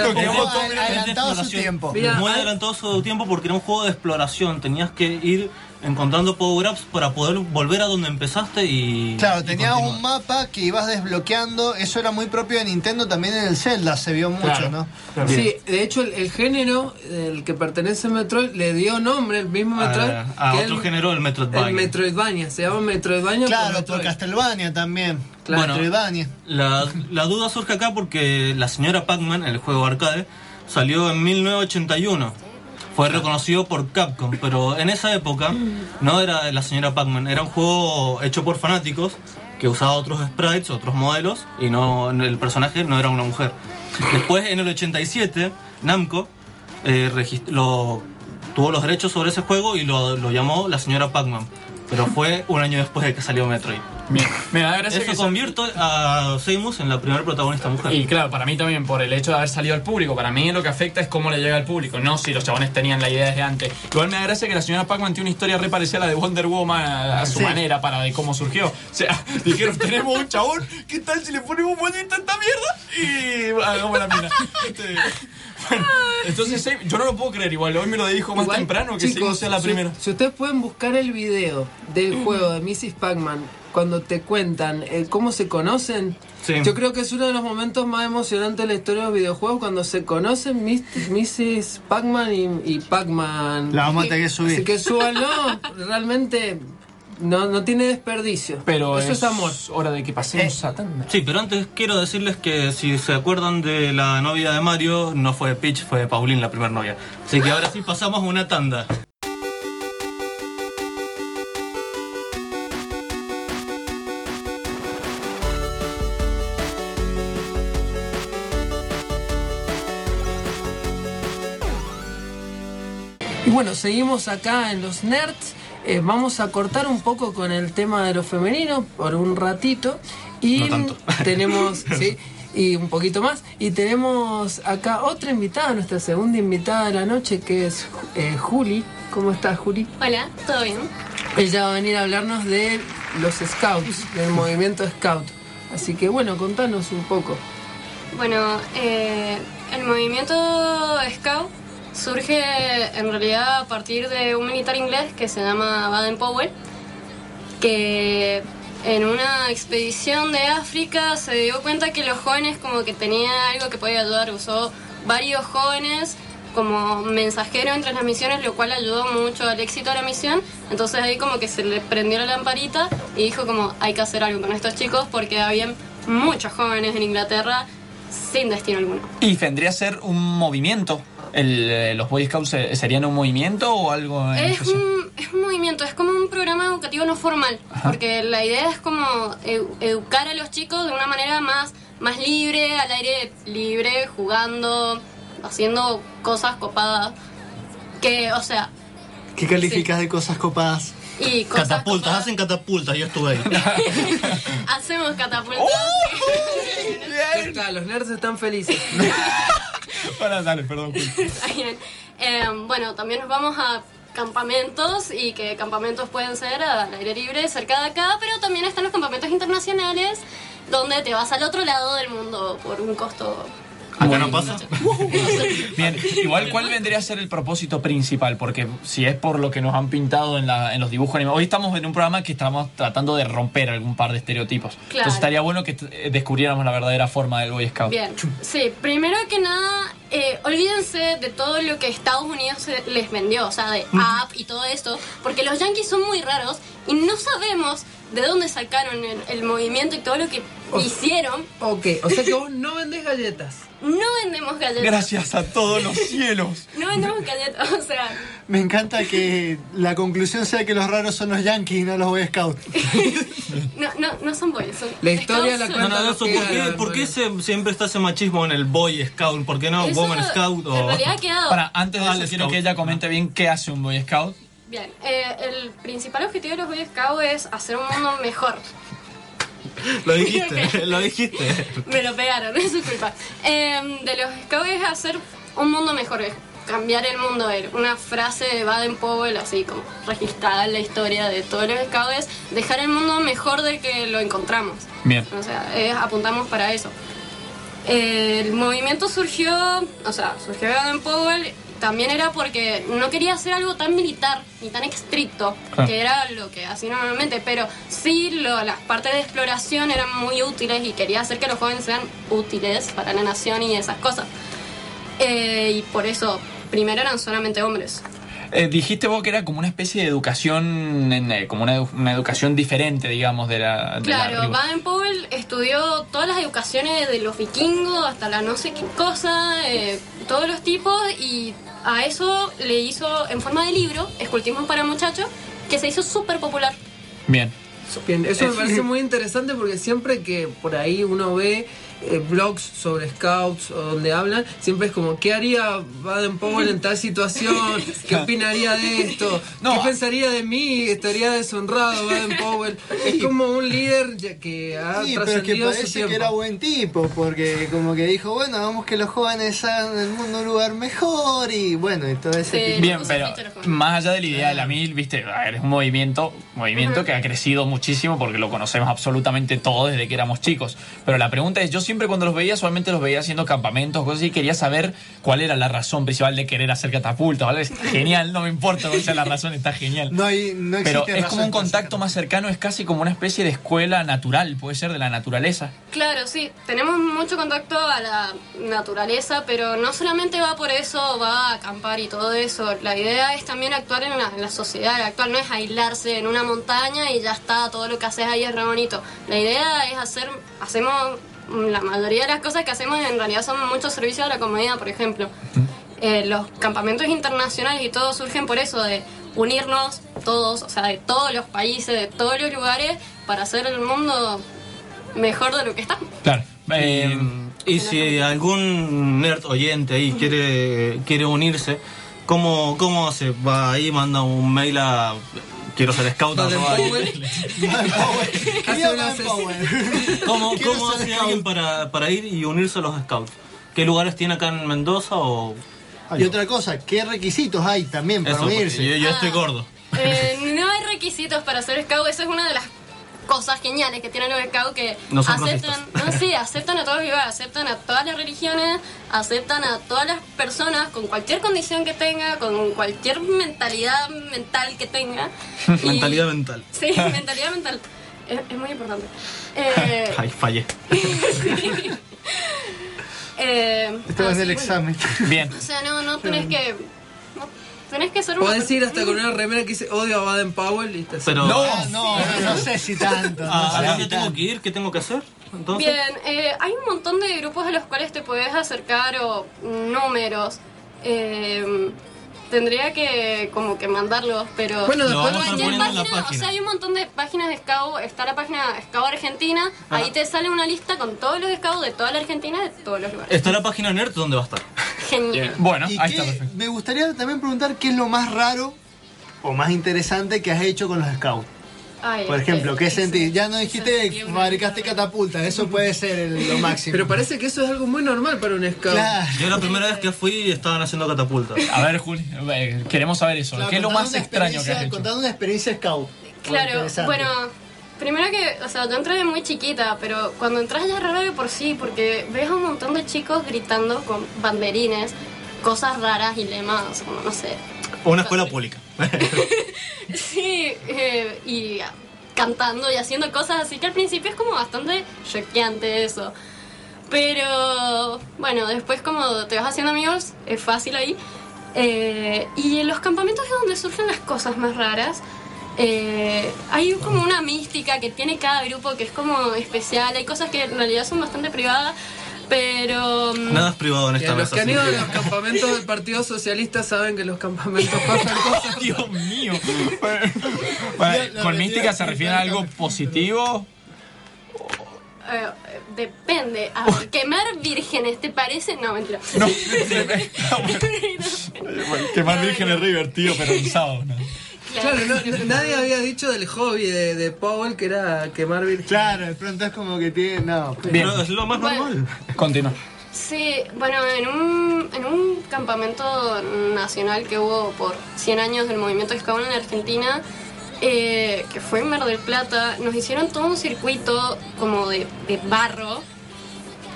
adelantado su tiempo. Mira, Muy adelantado su tiempo porque era un juego de exploración. Tenías que ir encontrando power-ups para poder volver a donde empezaste y. Claro, y tenías continuar. un mapa que ibas desbloqueando. Eso era muy propio de Nintendo, también en el Zelda se vio mucho, Claro. ¿no? Sí, de hecho el, el género del que pertenece a Metroid le dio nombre, el mismo Metroid. a, a que otro el, género, el Metroidvania. el Metroidvania, se llama Metroidvania Claro, por por. Castlevania también. Claro. Bueno, Metroidvania. La, la duda surge acá porque la señora Pac-Man, el juego arcade, salió en 1981. Fue reconocido por Capcom, pero en esa época no era la señora Pac-Man, era un juego hecho por fanáticos que usaba otros sprites, otros modelos, y no el personaje no era una mujer. Después, en el 87, Namco eh, lo, tuvo los derechos sobre ese juego y lo, lo llamó la señora Pac-Man. Pero fue un año después de que salió Metroid. Bien. Me da gracia Eso que convierte a Samus en la primera protagonista mujer. Y claro, para mí también, por el hecho de haber salido al público, para mí lo que afecta es cómo le llega al público, no si los chabones tenían la idea desde antes. Igual me da gracia que la señora Pac-Man tiene una historia re parecida a la de Wonder Woman a, a su Sí. manera para de cómo surgió. O sea, dijeron, tenemos un chabón, ¿qué tal si le ponemos un bonito a esta mierda? Y hagamos la mina. Este, bueno, entonces yo no lo puedo creer igual, hoy me lo dijo más Igual, temprano que chicos, sí sea la si- primera. Si ustedes pueden buscar el video del juego de Mrs. Pac-Man cuando te cuentan eh, cómo se conocen, Sí. yo creo que es uno de los momentos más emocionantes de la historia de los videojuegos cuando se conocen Mrs. Pac-Man y, y Pac-Man. La vamos a tener que subir. Así que súbanlo, realmente no, no tiene desperdicio. Pero Eso es, amor. hora de que pasemos a tanda. Sí, pero antes quiero decirles que si se acuerdan de la novia de Mario, no fue Peach, fue Pauline la primera novia. Así que ahora sí pasamos a una tanda. Y bueno, seguimos acá en los nerds. Eh, vamos a cortar un poco con el tema de lo femenino por un ratito. Y No tanto. tenemos, sí, y un poquito más. Y tenemos acá otra invitada, nuestra segunda invitada de la noche, que es eh, Juli. ¿Cómo estás, Juli? Hola, ¿todo bien? Ella va a venir a hablarnos de los scouts, del movimiento scout. Así que bueno, contanos un poco. Bueno, eh, el movimiento Scout surge en realidad a partir de un militar inglés que se llama Baden Powell, que en una expedición de África se dio cuenta que los jóvenes como que tenían algo que podía ayudar, usó varios jóvenes como mensajero entre las misiones, lo cual ayudó mucho al éxito de la misión. Entonces ahí como que se le prendió la lamparita y dijo como hay que hacer algo con estos chicos porque habían muchos jóvenes en Inglaterra sin destino alguno. Y vendría a ser un movimiento. El, eh, ¿Los Boy Scouts eh, serían un movimiento o algo Es un, es un movimiento, es como un programa educativo no formal, porque la idea es como edu- educar a los chicos de una manera más, más libre, al aire libre, jugando, haciendo cosas copadas. Que, o sea, ¿Qué calificas de cosas copadas? y cosas Catapultas, copadas. hacen catapultas, yo estuve ahí. Hacemos catapultas. Está, los nerds están felices. Ahora, dale, perdón. Eh, bueno, también nos vamos a campamentos y que campamentos pueden ser al aire libre cerca de acá, pero también están los campamentos internacionales donde te vas al otro lado del mundo por un costo. ¿Acá no pasa? Bien, igual, ¿cuál vendría a ser el propósito principal? Porque si es por lo que nos han pintado en, la- en los dibujos animados, hoy estamos en un programa que estamos tratando de romper algún par de estereotipos. Claro. Entonces estaría bueno que eh, descubriéramos la verdadera forma del Boy Scout. Bien, sí, primero que nada, eh, olvídense de todo lo que Estados Unidos les vendió, o sea, de app y todo esto, porque los yankees son muy raros y no sabemos de dónde sacaron el, el movimiento y todo lo que hicieron. Ok, o sea que vos no vendés galletas. No vendemos galletas. Gracias a todos los cielos. No vendemos galletas, o sea, Me encanta que la conclusión sea que los raros son los yankees y no los Boy Scouts. no, no, no son boys, son La historia la No, son- no, eso, ¿por qué, por qué se- siempre está ese machismo en el Boy Scout? ¿Por qué no Eso Woman Scout? O... En realidad ha quedado. Para, antes de Al eso, quiero que ella comente bien qué hace un Boy Scout. Bien, eh, el principal objetivo de los Boy Scouts es hacer un mundo mejor. Lo dijiste, lo dijiste. Me lo pegaron, es su culpa. Eh, de los Scouts es hacer un mundo mejor, es cambiar el mundo. Es una frase de Baden Powell, así como registrada en la historia de todos los Scouts, es dejar el mundo mejor del que lo encontramos. Bien. O sea, es- apuntamos para eso. El movimiento surgió, o sea, surgió Baden Powell, también era porque no quería hacer algo tan militar ni tan estricto, Claro. que era lo que hacía normalmente, pero sí lo- las partes de exploración eran muy útiles y quería hacer que los jóvenes sean útiles para la nación y esas cosas. Eh, y por eso, primero eran solamente hombres. Eh, dijiste vos que era como una especie de educación, en, eh, como una, edu- una educación diferente, digamos, de la... de Claro, ribu- Baden Powell estudió todas las educaciones de los vikingos hasta la no sé qué cosa, eh, todos los tipos, y a eso le hizo en forma de libro, Escultismo para Muchachos, que se hizo súper popular. Bien. Bien, eso me parece muy interesante porque siempre que por ahí uno ve eh, blogs sobre scouts o donde hablan, siempre es como, ¿qué haría Baden Powell en tal situación? ¿Qué opinaría de esto? ¿Qué pensaría de mí? ¿Estaría deshonrado Baden Powell? Es como un líder ya que ha Sí, pero es que trascendido su parece tiempo. que era buen tipo, porque como que dijo, bueno, vamos que los jóvenes hagan el mundo un lugar mejor y bueno, y todo ese tipo. Bien, pero más allá de la idea de la mil, viste, a ver, es un movimiento, movimiento que ha crecido muchísimo porque lo conocemos absolutamente todos desde que éramos chicos. Pero la pregunta es, yo siempre cuando los veía, solamente los veía haciendo campamentos, cosas así, y quería saber cuál era la razón principal de querer hacer catapultas, ¿vale? Es genial, no me importa cuál sea la razón, está genial. No hay, no Pero es como un contacto más cercano, es casi como una especie de escuela natural, puede ser de la naturaleza. Claro, sí, tenemos mucho contacto a la naturaleza, pero no solamente va por eso, va a acampar y todo eso. La idea es también actuar en la, en la sociedad actual, no es aislarse en una montaña y ya está, todo lo que haces ahí es re bonito. La idea es hacer, hacemos, la mayoría de las cosas que hacemos en realidad son muchos servicios a la comunidad, por ejemplo. Eh, los campamentos internacionales y todo surgen por eso, de unirnos todos, o sea, de todos los países, de todos los lugares, para hacer el mundo mejor de lo que está. Claro. Eh, y si algún nerd oyente ahí quiere, quiere unirse, ¿cómo, ¿cómo hace? Va ahí, manda un mail a... Quiero ser scout. arroba-. ¿Cómo, cómo hace scout. alguien para, para ir y unirse a los scouts? ¿Qué lugares tiene acá en Mendoza o...? Y otra cosa, ¿qué requisitos hay también para Eso, unirse? yo, yo estoy Ah. gordo. Eh, no hay requisitos para ser scout, esa es una de las cosas geniales que tienen los scouts que aceptan, no, sí, aceptan a todos los lugares, aceptan a todas las religiones, aceptan a todas las personas con cualquier condición que tenga, con cualquier mentalidad mental que tenga. Y- Mentalidad mental. Sí, mentalidad mental. Es, es muy importante. Eh, Ay, fallé. eh, Estaba en así, el bueno. examen. Bien. O sea, no, no tenés que. Tenés que ser una Podés ir hasta con una remera que dice odio a Baden Powell y te Pero- No, no, no sé si tanto. no Ah, sé ¿A si dónde tengo tanto. que ir? ¿Qué tengo que hacer? Entonces, Bien, eh, hay un montón de grupos a los cuales te puedes acercar o números. Eh, tendría que como que mandarlos, pero Bueno, después vamos a cualquier poner en la página, o sea, hay un montón de páginas de Scout, está la página Scout Argentina, Ah. ahí te sale una lista con todos los Scouts de toda la Argentina, de todos los lugares. está la página Nerd, ¿dónde va a estar? Genial. Bueno, ¿Y ahí qué- está perfecto. Me gustaría también preguntar qué es lo más raro o más interesante que has hecho con los scouts. Ay, Por ejemplo, que- ¿qué sentís? Ya no dijiste que fabricaste catapultas, eso puede ser el- lo máximo. Pero parece que eso es algo muy normal para un scout. Claro. Yo la primera vez que fui estaban haciendo catapultas. A ver, Juli, eh, queremos saber eso. Claro, ¿Qué es lo contando más una extraño que has experiencia- hecho? Contando una experiencia scout. Claro, Interesante. bueno, primero que, o sea, yo entré de muy chiquita, pero cuando entras ya es raro de por sí, porque ves a un montón de chicos gritando con banderines, cosas raras y lemas, como no sé. O una escuela pública. Sí, eh, y cantando y haciendo cosas así que al principio es como bastante choqueante eso. Pero bueno, después como te vas haciendo amigos, es fácil ahí. Eh, y en los campamentos es donde surgen las cosas más raras. Eh, hay como una mística que tiene cada grupo que es como especial. Hay cosas que en realidad son bastante privadas, pero... mm, Nada es privado en esta a los mesa. que han ido a los campamentos del Partido Socialista saben que los campamentos pasan cosas. Dios mío. Bueno, ¿Con mística se refiere a algo positivo? eh, depende. A ver, quemar vírgenes, ¿te parece? No, mentira. No. Quemar virgen es re divertido, pero un sábado, ¿no? Claro, no- nadie había dicho del hobby de, de Powell que era quemar virgen. Claro, de pronto es como que tiene. No. Pero es lo más Bueno. normal. Continúa. Sí, bueno, en un, en un campamento nacional que hubo por 100 años del movimiento Scout en Argentina, eh, que fue en Mar del Plata, nos hicieron todo un circuito como de, de barro.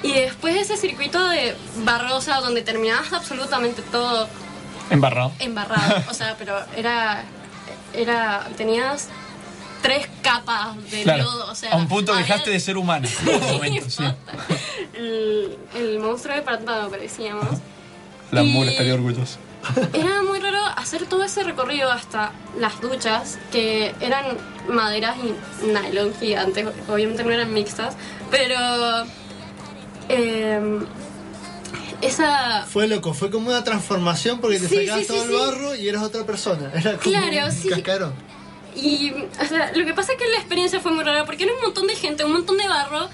Y después de ese circuito de barro, o sea, donde terminabas absolutamente todo Embarrado. embarrado, o sea, pero era, era, tenías tres capas de Claro. lodo, o sea, a un punto había- dejaste de ser humano. Por un momento, sí. el, el monstruo de pantano parecíamos. La Y- mula estaría orgullosa. Era muy raro hacer todo ese recorrido hasta las duchas, que eran maderas y nylon gigantes, obviamente no eran mixtas, pero em, esa... Fue loco, fue como una transformación porque te Sí, sí, todo el barro y eras otra persona. Era como Claro, un sí. cascarón. Y o sea, lo que pasa es que la experiencia fue muy rara porque era un montón de gente, un montón de barro.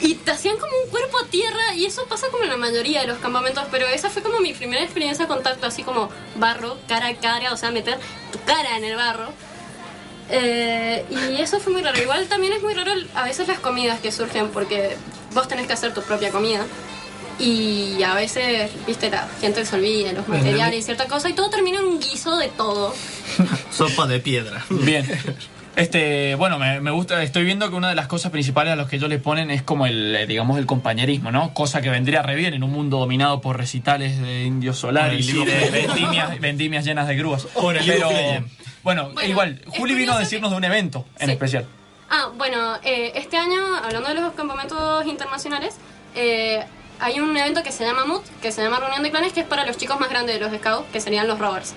Y te hacían como un cuerpo a tierra y eso pasa como en la mayoría de los campamentos, pero esa fue como mi primera experiencia de contacto, así como barro, cara a cara, o sea, meter tu cara en el barro. Eh, y eso fue muy raro. Igual también es muy raro a veces las comidas que surgen porque vos tenés que hacer tu propia comida. Y a veces, viste, la gente se olvida los materiales y cierta cosa y todo termina en un guiso de todo. Sopa de piedra. Bien. Este, bueno, me, me gusta, estoy viendo que una de las cosas principales a los que ellos le ponen es como el, eh, digamos, el compañerismo, ¿no? Cosa que vendría re bien en un mundo dominado por recitales de indios solares y de vendimias, vendimias llenas de grúas. Con el Pero, bueno, Bueno, igual, Juli vino a decirnos de un evento en Sí. especial. Ah, bueno, eh, este año, hablando de los campamentos internacionales, eh, hay un evento que se llama MUT, que se llama Reunión de Clanes, que es para los chicos más grandes de los Scouts, que serían los Rovers.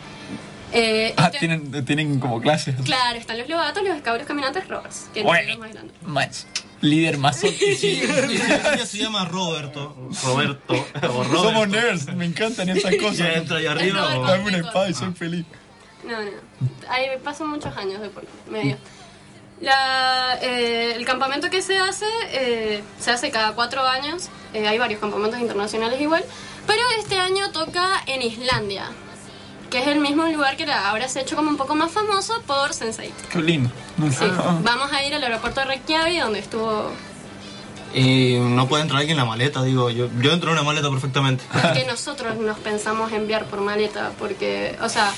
Eh, Ah, este- tienen, tienen como clases. Claro, están los lobatos, los Scouts, los caminantes Rovers, que Bueno. son los más grandes. Más, líder más Y si se llama Roberto. Roberto. O Roberto. Somos nerds, me encantan esas cosas. Ya entra ahí arriba. Dame una espada y soy feliz. No, no. Ahí pasan muchos años de por medio. La, eh, el campamento que se hace, eh, se hace cada cuatro años. Eh, hay varios campamentos internacionales igual. Pero este año toca en Islandia, que es el mismo lugar que la- ahora se ha hecho como un poco más famoso por Sense8. Qué lindo. Sí. Vamos a ir al aeropuerto de Reykjavik, donde estuvo. Y no puede entrar alguien en la maleta, digo. Yo, yo entro en una maleta perfectamente. que nosotros nos pensamos enviar por maleta, porque, o sea,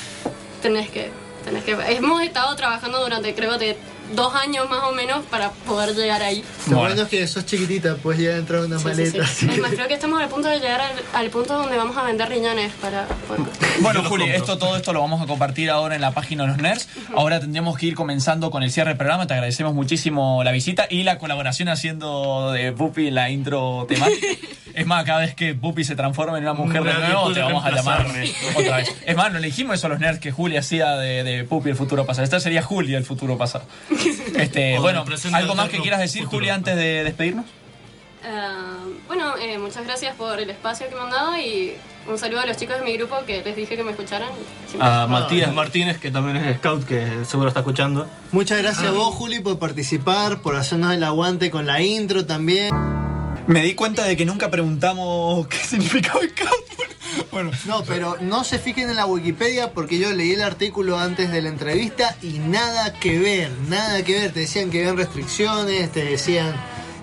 tenés que, tenés que, hemos estado trabajando durante creo de dos años más o menos para poder llegar ahí. Lo Bueno. bueno es que sos chiquitita, puedes llegar a entrar en una Sí, sí, maleta. sí. más, creo que estamos al punto de llegar al, al punto donde vamos a vender riñones para poder... Bueno, Juli, esto, todo esto lo vamos a compartir ahora en la página de los Nerds. Ahora tendríamos que ir comenzando con el cierre del programa. Te agradecemos muchísimo la visita y la colaboración haciendo de Pupi en la intro temática. Es más, cada vez que Puppy se transforma en una mujer de nuevo, te vamos a llamar otra vez. Es más, no le dijimos eso a los nerds que Juli hacía de, de Puppy el futuro pasado. Esta sería Juli el futuro pasado. Este, O bueno, ¿algo más que quieras decir, futuro. Juli, antes de despedirnos? Ah, bueno, eh, muchas gracias por el espacio que me han dado y un saludo a los chicos de mi grupo que les dije que me escucharan. A Matías Martínez, que también es scout, que seguro está escuchando. Muchas gracias a vos, Juli, por participar, por hacernos el aguante con la intro también. Me di cuenta de que nunca preguntamos qué significaba scout. Bueno, No, pero no se fijen en la Wikipedia porque yo leí el artículo antes de la entrevista y nada que ver, nada que ver. Te decían que habían restricciones, te decían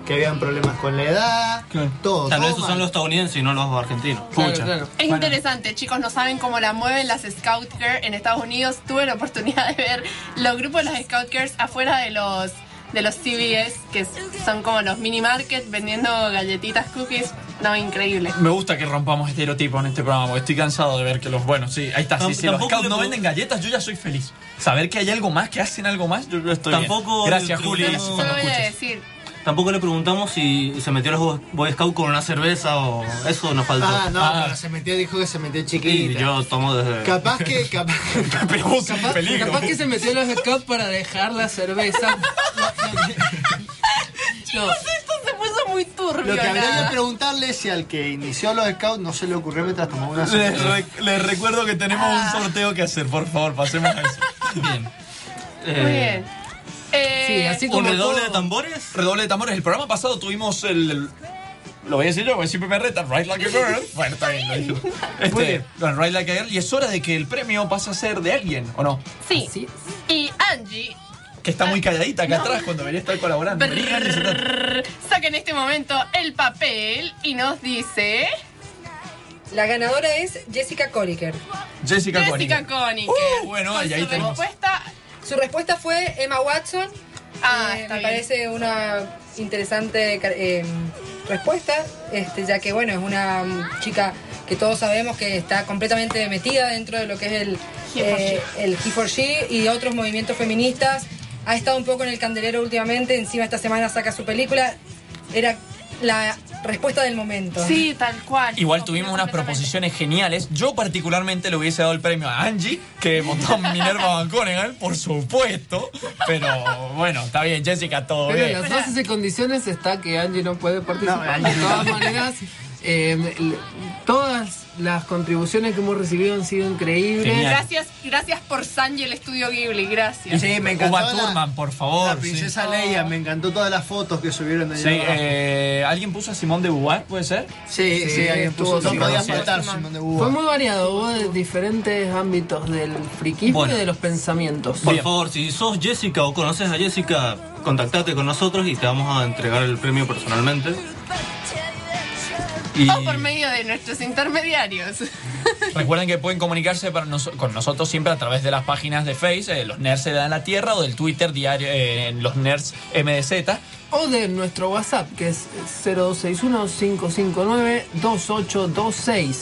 que habían problemas con la edad, todo. Tal vez esos son los estadounidenses y no los argentinos. Pucha. Es interesante, chicos, no saben cómo la mueven las Scout Girls en Estados Unidos. Tuve la oportunidad de ver los grupos de las Scout Girls afuera de los de los CVS, que son como los mini market vendiendo galletitas, cookies. No, increíble. Me gusta que rompamos estereotipos en este programa, porque estoy cansado de ver que los buenos, sí, ahí está, sí, Tam- sí, los scouts no venden galletas, yo ya soy feliz. Saber que hay algo más, que hacen algo más, yo, yo estoy bien. Tampoco Gracias, le Juli, Yo voy a decir, Tampoco le preguntamos si se metió a los Boy Scouts con una cerveza o eso nos faltó. Ah, no, Ah. pero se metió, dijo que se metió y chiquita. yo tomo desde... Capaz que, capaz, Capaz, peligro. capaz que se metió en los scouts para dejar la cerveza. No, turbio. lo que habría que preguntarle es si al que inició los scouts no se le ocurrió mientras tomaba una Les, cerveza. re- les recuerdo que tenemos un sorteo que hacer, por favor, pasemos a eso. Bien. Muy Eh, bien. Eh, sí, así ¿Un como redoble todo- de tambores? Redoble de tambores, el programa pasado tuvimos el... el- lo voy a decir yo, porque siempre me retan, Ride Like a Girl. Bueno, está bien, lo digo. Muy Este, bien. bueno, Ride Like a Girl, y es hora de que el premio pase a ser de alguien, ¿o no? Sí. Sí. Y Angie, Que está muy calladita acá atrás cuando debería estar colaborando. Brrr, saca en este momento el papel y nos dice... La ganadora es Jessica Coliker. Jessica Koenig. Jessica Koenig. Uh, bueno, Con y ahí su tenemos. respuesta... Su respuesta fue Emma Watson. Ah, Eh, está me bien. parece una interesante eh, respuesta, este, ya que bueno, es una chica que todos sabemos que está completamente metida dentro de lo que es el eh, el He for She y otros movimientos feministas. Ha estado un poco en el candelero últimamente, encima esta semana saca su película. Era la respuesta del momento. Sí, tal cual. Igual tuvimos unas proposiciones geniales. Yo particularmente le hubiese dado el premio a Angie, que a Minerva Van Conegan, por supuesto. Pero bueno, está bien, Jessica, todo Pero en bien. las bases y condiciones está que Angie no puede participar. No, de todas maneras, eh, todas las contribuciones que hemos recibido han sido increíbles. Genial. Gracias, gracias por Sanji el estudio Ghibli, gracias. Sí, me encantó Uma la- Thurman, por favor. La sí. princesa Leia, me encantó todas las fotos que subieron de allá Sí, eh, ¿alguien puso a Simón de Beauvoir, puede ser? sí, sí, sí, alguien puso. No podía faltar Simón de Beauvoir. Fue muy variado, hubo de diferentes ámbitos del friquismo Bueno. y de los pensamientos. Por Bien. favor, si sos Jessica o conoces a Jessica, contactate con nosotros y te vamos a entregar el premio personalmente. Y O por medio de nuestros intermediarios. Recuerden que pueden comunicarse para nos- con nosotros siempre a través de las páginas de Face, eh, los Nerds se dan la tierra, o del Twitter diario, eh, los Nerds MDZ. O de nuestro WhatsApp, que es 0261-559-2826.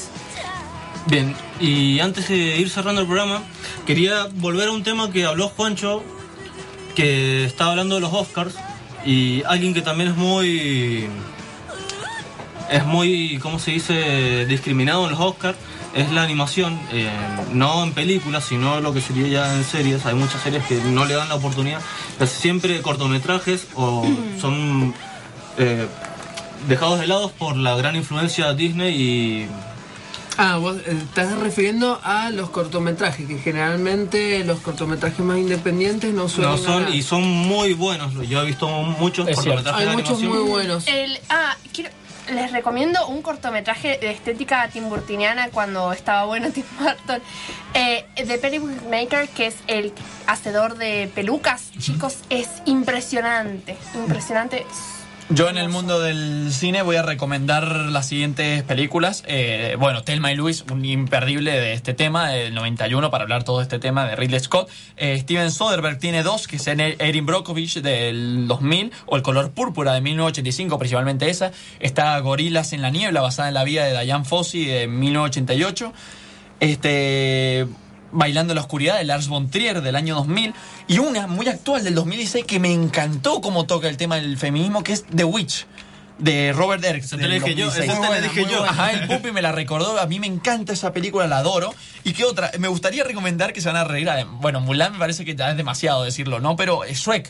bien, y antes de ir cerrando el programa, quería volver a un tema que habló Juancho, que estaba hablando de los Oscars, y alguien que también es muy... Es muy, ¿cómo se dice?, discriminado en los Oscars, es la animación, eh, no en películas, sino lo que sería ya en series. Hay muchas series que no le dan la oportunidad, casi siempre cortometrajes o son eh, dejados de lado por la gran influencia de Disney y Ah, vos eh, estás refiriendo a los cortometrajes, que generalmente los cortometrajes más independientes no suelen no son ganar. y son muy buenos. Yo he visto muchos Es cortometrajes Hay de muchos animación. muy buenos. El, ah, quiero, les recomiendo un cortometraje de estética timburtiniana cuando estaba bueno Tim Burton. Eh, de Perry Maker, que es el hacedor de pelucas. Chicos, es impresionante. Impresionante. Yo en el mundo del cine voy a recomendar las siguientes películas. Eh, bueno, Thelma y Luis, un imperdible de este tema, del 91, para hablar todo este tema de Ridley Scott. Eh, Steven Soderbergh tiene dos, que es Erin Brockovich del 2000, o El color púrpura de 1985, principalmente esa. Está Gorilas en la niebla, basada en la vida de Diane Fossey de 1988. Este... Bailando en la oscuridad de Lars von Trier del año 2000 y una muy actual del 2016 que me encantó cómo toca el tema del feminismo que es The Witch. de Robert Erickson. te la dije yo, esa te la dije yo. Ajá, el Puppy me la recordó. A mí me encanta esa película, la adoro. ¿Y qué otra? Me gustaría recomendar que se van a reír. a- Bueno, Mulan me parece que ya es demasiado decirlo, ¿no? Pero eh, Shrek.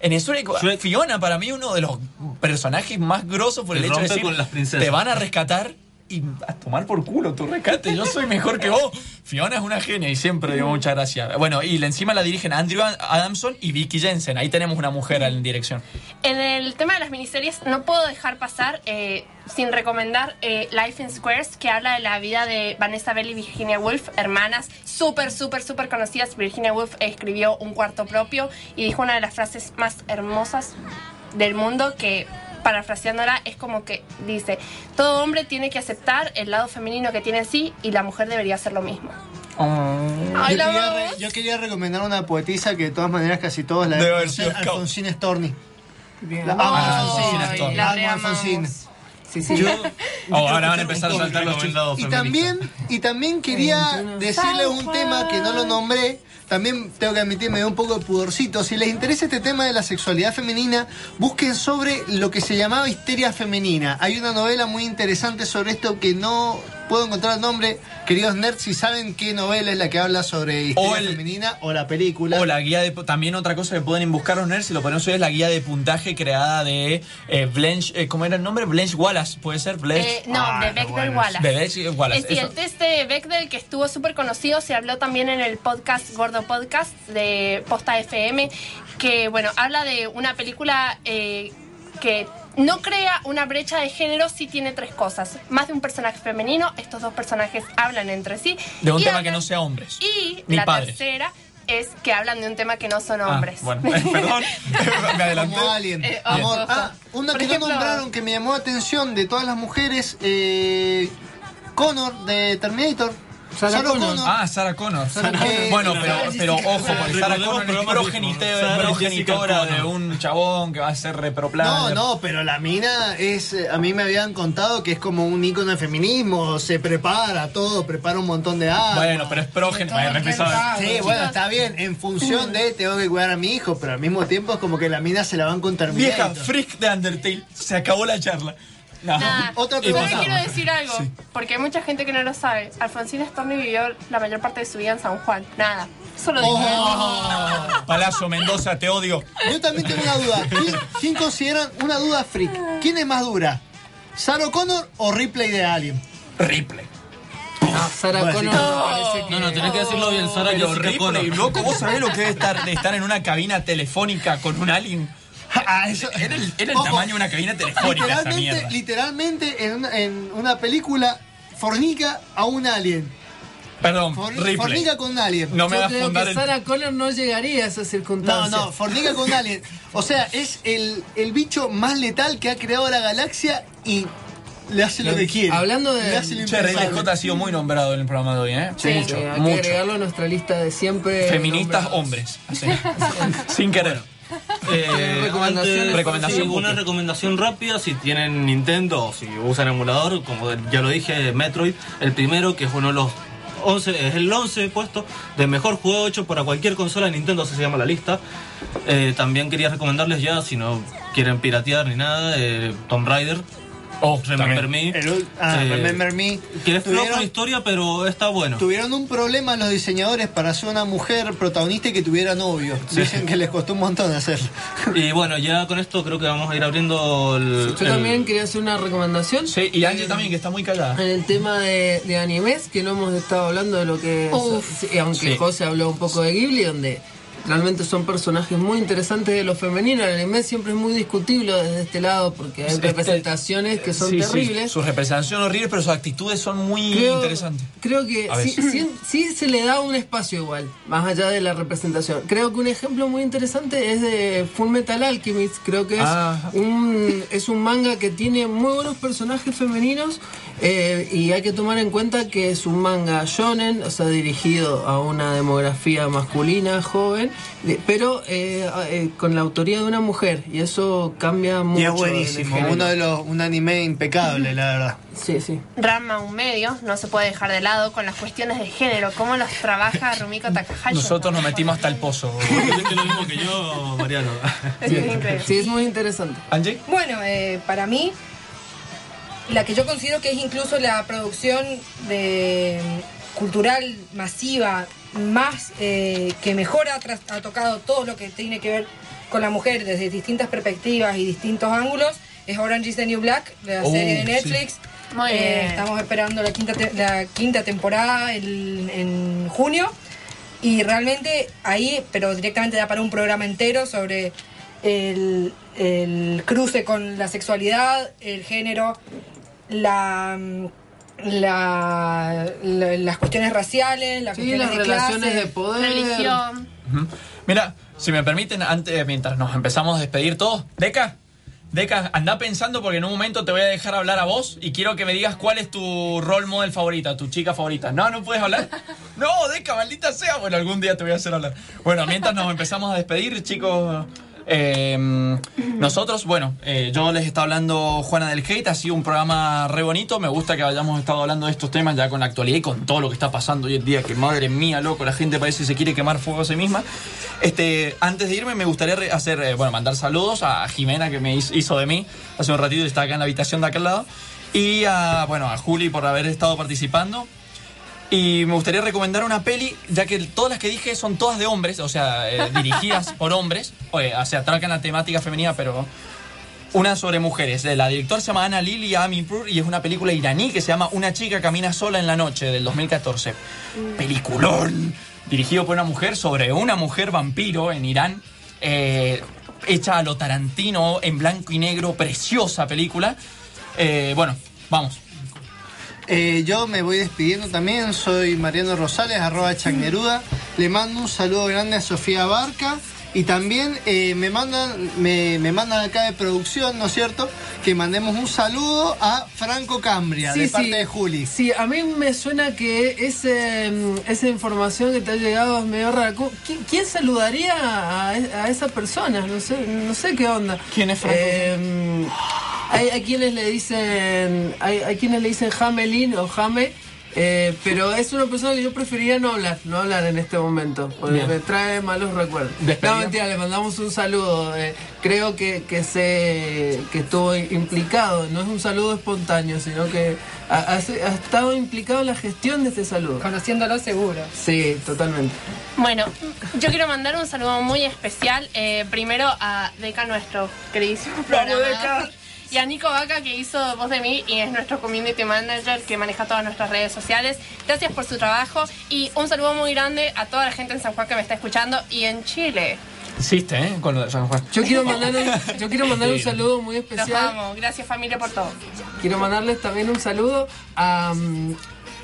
En Shrek, Fiona para mí uno de los personajes más grosos por el Y hecho de decir, con las princesas. te van a rescatar y a tomar por culo tu rescate. Yo soy mejor que vos. Fiona es una genia y siempre digo muchas gracias. Bueno, y encima la dirigen Andrew Adamson y Vicky Jensen. Ahí tenemos una mujer en dirección. En el tema de las miniseries no puedo dejar pasar eh, sin recomendar eh, Life in Squares, que habla de la vida de Vanessa Bell y Virginia Woolf, hermanas súper, súper, súper conocidas. Virginia Woolf escribió Un cuarto propio y dijo una de las frases más hermosas del mundo que parafraseándola es como que dice, todo hombre tiene que aceptar el lado femenino que tiene en sí y la mujer debería hacer lo mismo. Ay, yo, quería re- yo quería recomendar una poetisa que de todas maneras casi todos la Debe deben haber sido conocer, Scout. Alfonsina Storni. Bien. La amo. Alfonsina Storni. La Amo. Alfonsina. Sí, sí. Yo- Oh, ahora van a empezar a saltar los Recomendado Y también, y también quería decirle un tema que no lo nombré. También tengo que admitir, me da un poco de pudorcito. Si les interesa este tema de la sexualidad femenina, busquen sobre lo que se llamaba histeria femenina. Hay una novela muy interesante sobre esto que no puedo encontrar el nombre. Queridos nerds, si saben qué novela es la que habla sobre el- femenina o la película. O la guía de. También otra cosa que pueden buscar los nerds, si lo ponemos hoy, es la guía de puntaje creada de eh, Blanche. eh, ¿Cómo era el nombre? Blanche Wallace, ¿puede ser? Blanche. Eh, no, de Bechdel Wallace. De Blanche Wallace. Es decir, eso. el test de Bechdel que estuvo súper conocido se habló también en el podcast Gordo Podcast de Posta FM, que bueno, habla de una película eh, que no crea una brecha de género si tiene tres cosas. Más de un personaje femenino, estos dos personajes hablan entre sí. De un y tema hablan- que no sea hombres. Y Ni la padres. tercera es que hablan de un tema que no son Ah, hombres. bueno, perdón, me adelanté. Como Alien. Eh, Amor. Ah, una Por que ejemplo- no nombraron que me llamó la atención de todas las mujeres, eh, Connor de Terminator. Sarah Connor. Ah, Sarah Connor. Eh, bueno, pero, pero ojo, porque Sarah Connor es progenitora de un chabón que va a ser reproplano. No, no, pero la mina es. eh, A mí me habían contado que es como un ícono de feminismo, se prepara todo, prepara un montón de agua. Bueno, pero es progenitor. Sí, bueno, está bien, en función de tengo que cuidar a mi hijo, pero al mismo tiempo es como que la mina se la van con Vieja Terminator. freak de Undertale. Se acabó la charla. No. Nada. Otra Yo también pregunta. quiero decir algo, porque hay mucha gente que no lo sabe. Alfonsina Storni vivió la mayor parte de su vida en San Juan. Nada. Solo digo. Oh. Palazzo Mendoza, te odio. Yo también tengo una duda. ¿Quién, quién consideran una duda freak? ¿Quién es más dura? ¿Sarah Connor o Ripley de Alien? Ripley. Sarah Bueno, Connor que... No, no, tenés que decirlo bien, Sara Connor. loco, ¿vos sabés lo que es estar, de estar en una cabina telefónica con un alien? Ah, eso- Era el, era el Ojo, tamaño de una cabina telefónica esa Literalmente, mierda. literalmente en, una, en una película fornica a un alien. Perdón, For- fornica con un alien. No me Yo creo fundar que el... Sarah Connor no llegaría a esa No, circunstancia. no, fornica con un alien. O sea, es el, el bicho más letal que ha creado la galaxia y le hace lo que quiere. Hablando de- Le hace lo Che. Scott ha sido muy nombrado en el programa de hoy, ¿eh? Sí, mucho, sí, hay mucho. que agregarlo a nuestra lista de siempre. Feministas nombrados. hombres. así. Sin querer. Eh, Recomendaciones. antes- Recomendación, sí, una recomendación rápida si tienen Nintendo o si usan emulador, como ya lo dije, Metroid, el primero que es uno de los 11, es el 11 puesto de mejor juego hecho para cualquier consola de Nintendo, así se llama la lista. Eh, también quería recomendarles ya, si no quieren piratear ni nada, eh, Tomb Raider. Oh, Remember también. Me. El ah, Eh, Remember Me. Que es la historia, pero está bueno. Tuvieron un problema los diseñadores para hacer una mujer protagonista y que tuviera novio. Dicen que les costó un montón hacerlo. Y bueno, ya con esto creo que vamos a ir abriendo el... Yo el- también quería hacer una recomendación. Sí, y Angie también, que está muy callada. En el tema de, de animes, que no hemos estado hablando de lo que es. Aunque Sí. José habló un poco de Ghibli, donde realmente son personajes muy interesantes de lo femenino. El anime siempre es muy discutible desde este lado, porque hay Este- representaciones que son Sí, sí, terribles. sus representaciones son horribles, pero sus actitudes son muy Creo, interesantes. creo que sí, sí- sí se le da un espacio igual, más allá de la representación. Creo que un ejemplo muy interesante es de Full Metal Alchemist. Creo que es, Ah. un, es un manga que tiene muy buenos personajes femeninos Eh, y hay que tomar en cuenta que es un manga shonen, o sea, dirigido a una demografía masculina, joven, de- pero eh, eh, con la autoría de una mujer. Y eso cambia mucho. Y es buenísimo, uno de los, un anime impecable, la verdad. Sí, sí. Rama un medio, no se puede dejar de lado con las cuestiones de género, cómo los trabaja Rumiko Takahashi. Nosotros nos metimos hasta el pozo. Es lo mismo que yo, Mariano. Es increíble. Sí, es muy interesante. Angie. Bueno, eh, para mí, la que yo considero que es incluso la producción de cultural masiva más eh, que mejor ha, tocado todo lo que tiene que ver con la mujer desde distintas perspectivas y distintos ángulos es Orange is the New Black, la Oh, serie de sí. Netflix. Muy Eh, bien. estamos esperando la quinta, te- la quinta temporada el- en junio. Y realmente ahí, pero directamente da para un programa entero sobre el, el cruce con la sexualidad, el género, la, la- la- las cuestiones raciales, las Sí, cuestiones las de relaciones clase, de poder. Religión. Mira, si me permiten, antes, mientras nos empezamos a despedir todos, Deca, Deca, anda pensando porque en un momento te voy a dejar hablar a vos y quiero que me digas cuál es tu role model favorita, tu chica favorita. No, no puedes hablar. No, Deca, maldita sea. Bueno, algún día te voy a hacer hablar. Bueno, mientras nos empezamos a despedir, chicos. Eh, nosotros, bueno, eh, yo les está hablando Juana del Hate, ha sido un programa re bonito, me gusta que hayamos estado hablando de estos temas ya con la actualidad y con todo lo que está pasando hoy en día, que madre mía, loco, la gente parece que se quiere quemar fuego a sí misma. Este, antes de irme me gustaría hacer, eh, bueno, mandar saludos a Jimena que me hizo de mí hace un ratito está acá en la habitación de aquel lado y a, bueno, a Juli por haber estado participando. Y me gustaría recomendar una peli, ya que todas las que dije son todas de hombres, o sea, eh, dirigidas por hombres, Oye, o sea, atracan la temática femenina, pero una sobre mujeres. La directora se llama Ana Lili Amirpur y es una película iraní que se llama Una chica camina sola en la noche, del 2014. Peliculón. Dirigido por una mujer sobre una mujer vampiro en Irán. eh, hecha a lo Tarantino en blanco y negro, preciosa película. Eh, bueno, vamos. Eh, yo me voy despidiendo también, soy Mariano Rosales, arroba Chagneruda. Le mando un saludo grande a Sofía Barca. Y también eh, me mandan me, me mandan acá de producción, ¿no es cierto? Que mandemos un saludo a Franco Cambria, de parte de Juli. Sí, a mí me suena que ese, mm, esa información que te ha llegado es medio rara. ¿Cómo- ¿Quién, quién saludaría a, a esa persona? No sé, no sé qué onda. ¿Quién es Franco? Eh, hay, hay quienes le dicen, hay, hay quienes le dicen Jamelin o Jame, eh, pero es una persona que yo preferiría no hablar, no hablar en este momento, porque Bien. me trae malos recuerdos. Despedida. No, mentira, le mandamos un saludo. eh, creo que, que sé que estuvo implicado, no es un saludo espontáneo, sino que ha, ha- ha estado implicado en la gestión de este saludo. conociéndolo seguro. Sí, totalmente. Bueno, yo quiero mandar un saludo muy especial, eh, primero a Deca, nuestro queridísimo programa. Y a Nico Vaca, que hizo voz de mí y es nuestro community manager que maneja todas nuestras redes sociales. Gracias por su trabajo y un saludo muy grande a toda la gente en San Juan que me está escuchando y en Chile. Hiciste, ¿eh? Con lo de San Juan. Yo quiero mandar un, yo quiero mandar un saludo muy Los especial. amo. Gracias familia por todo. Quiero mandarles también un saludo a mm,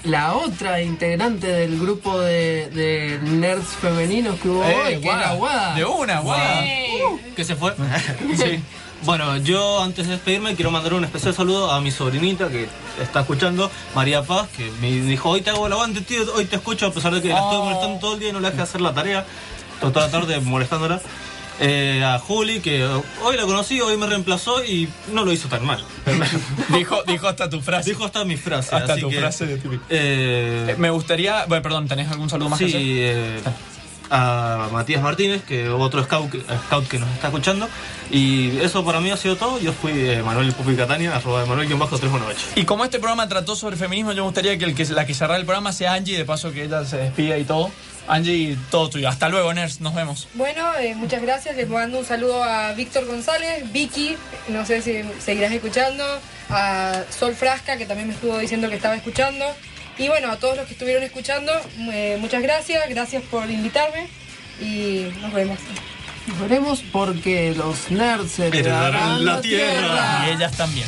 la otra integrante del grupo de, de nerds femeninos que hubo Eh, hoy, que Guada. era Guada. De una, Guada. ¿Qué se fue? Sí. Bueno, yo antes de despedirme quiero mandar un especial saludo a mi sobrinita que está escuchando, María Paz, que me dijo, hoy te hago el aguante, tío, hoy te escucho a pesar de que la estoy Oh. molestando todo el día y no le dejé hacer la tarea, toda la tarde molestándola. Eh, a Juli, que hoy la conocí, hoy me reemplazó y no lo hizo tan mal. dijo, dijo hasta tu frase. Dijo hasta mi frase. Hasta así tu que, frase de eh, Eh, Me gustaría. Bueno, perdón, ¿tenés algún saludo más que hacer? A Matías Martínez, que otro scout, que- scout que nos está escuchando. Y eso para mí ha sido todo. Yo fui eh, Manuel Pupi Catania, arroba Manuel-318. Y como este programa trató sobre feminismo, yo me gustaría que, el que la que cerrara el programa sea Angie, de paso que ella se despida y todo. Angie, todo tuyo. Hasta luego, Ners. Nos vemos. Bueno, eh, muchas gracias. Les mando un saludo a Víctor González, Vicky, no sé si seguirás escuchando, a Sol Frasca, que también me estuvo diciendo que estaba escuchando. Y bueno, a todos los que estuvieron escuchando, eh, muchas gracias, gracias por invitarme y nos vemos. Nos veremos porque los nerds heredarán Heredarán la la tierra. tierra. Y ellas también.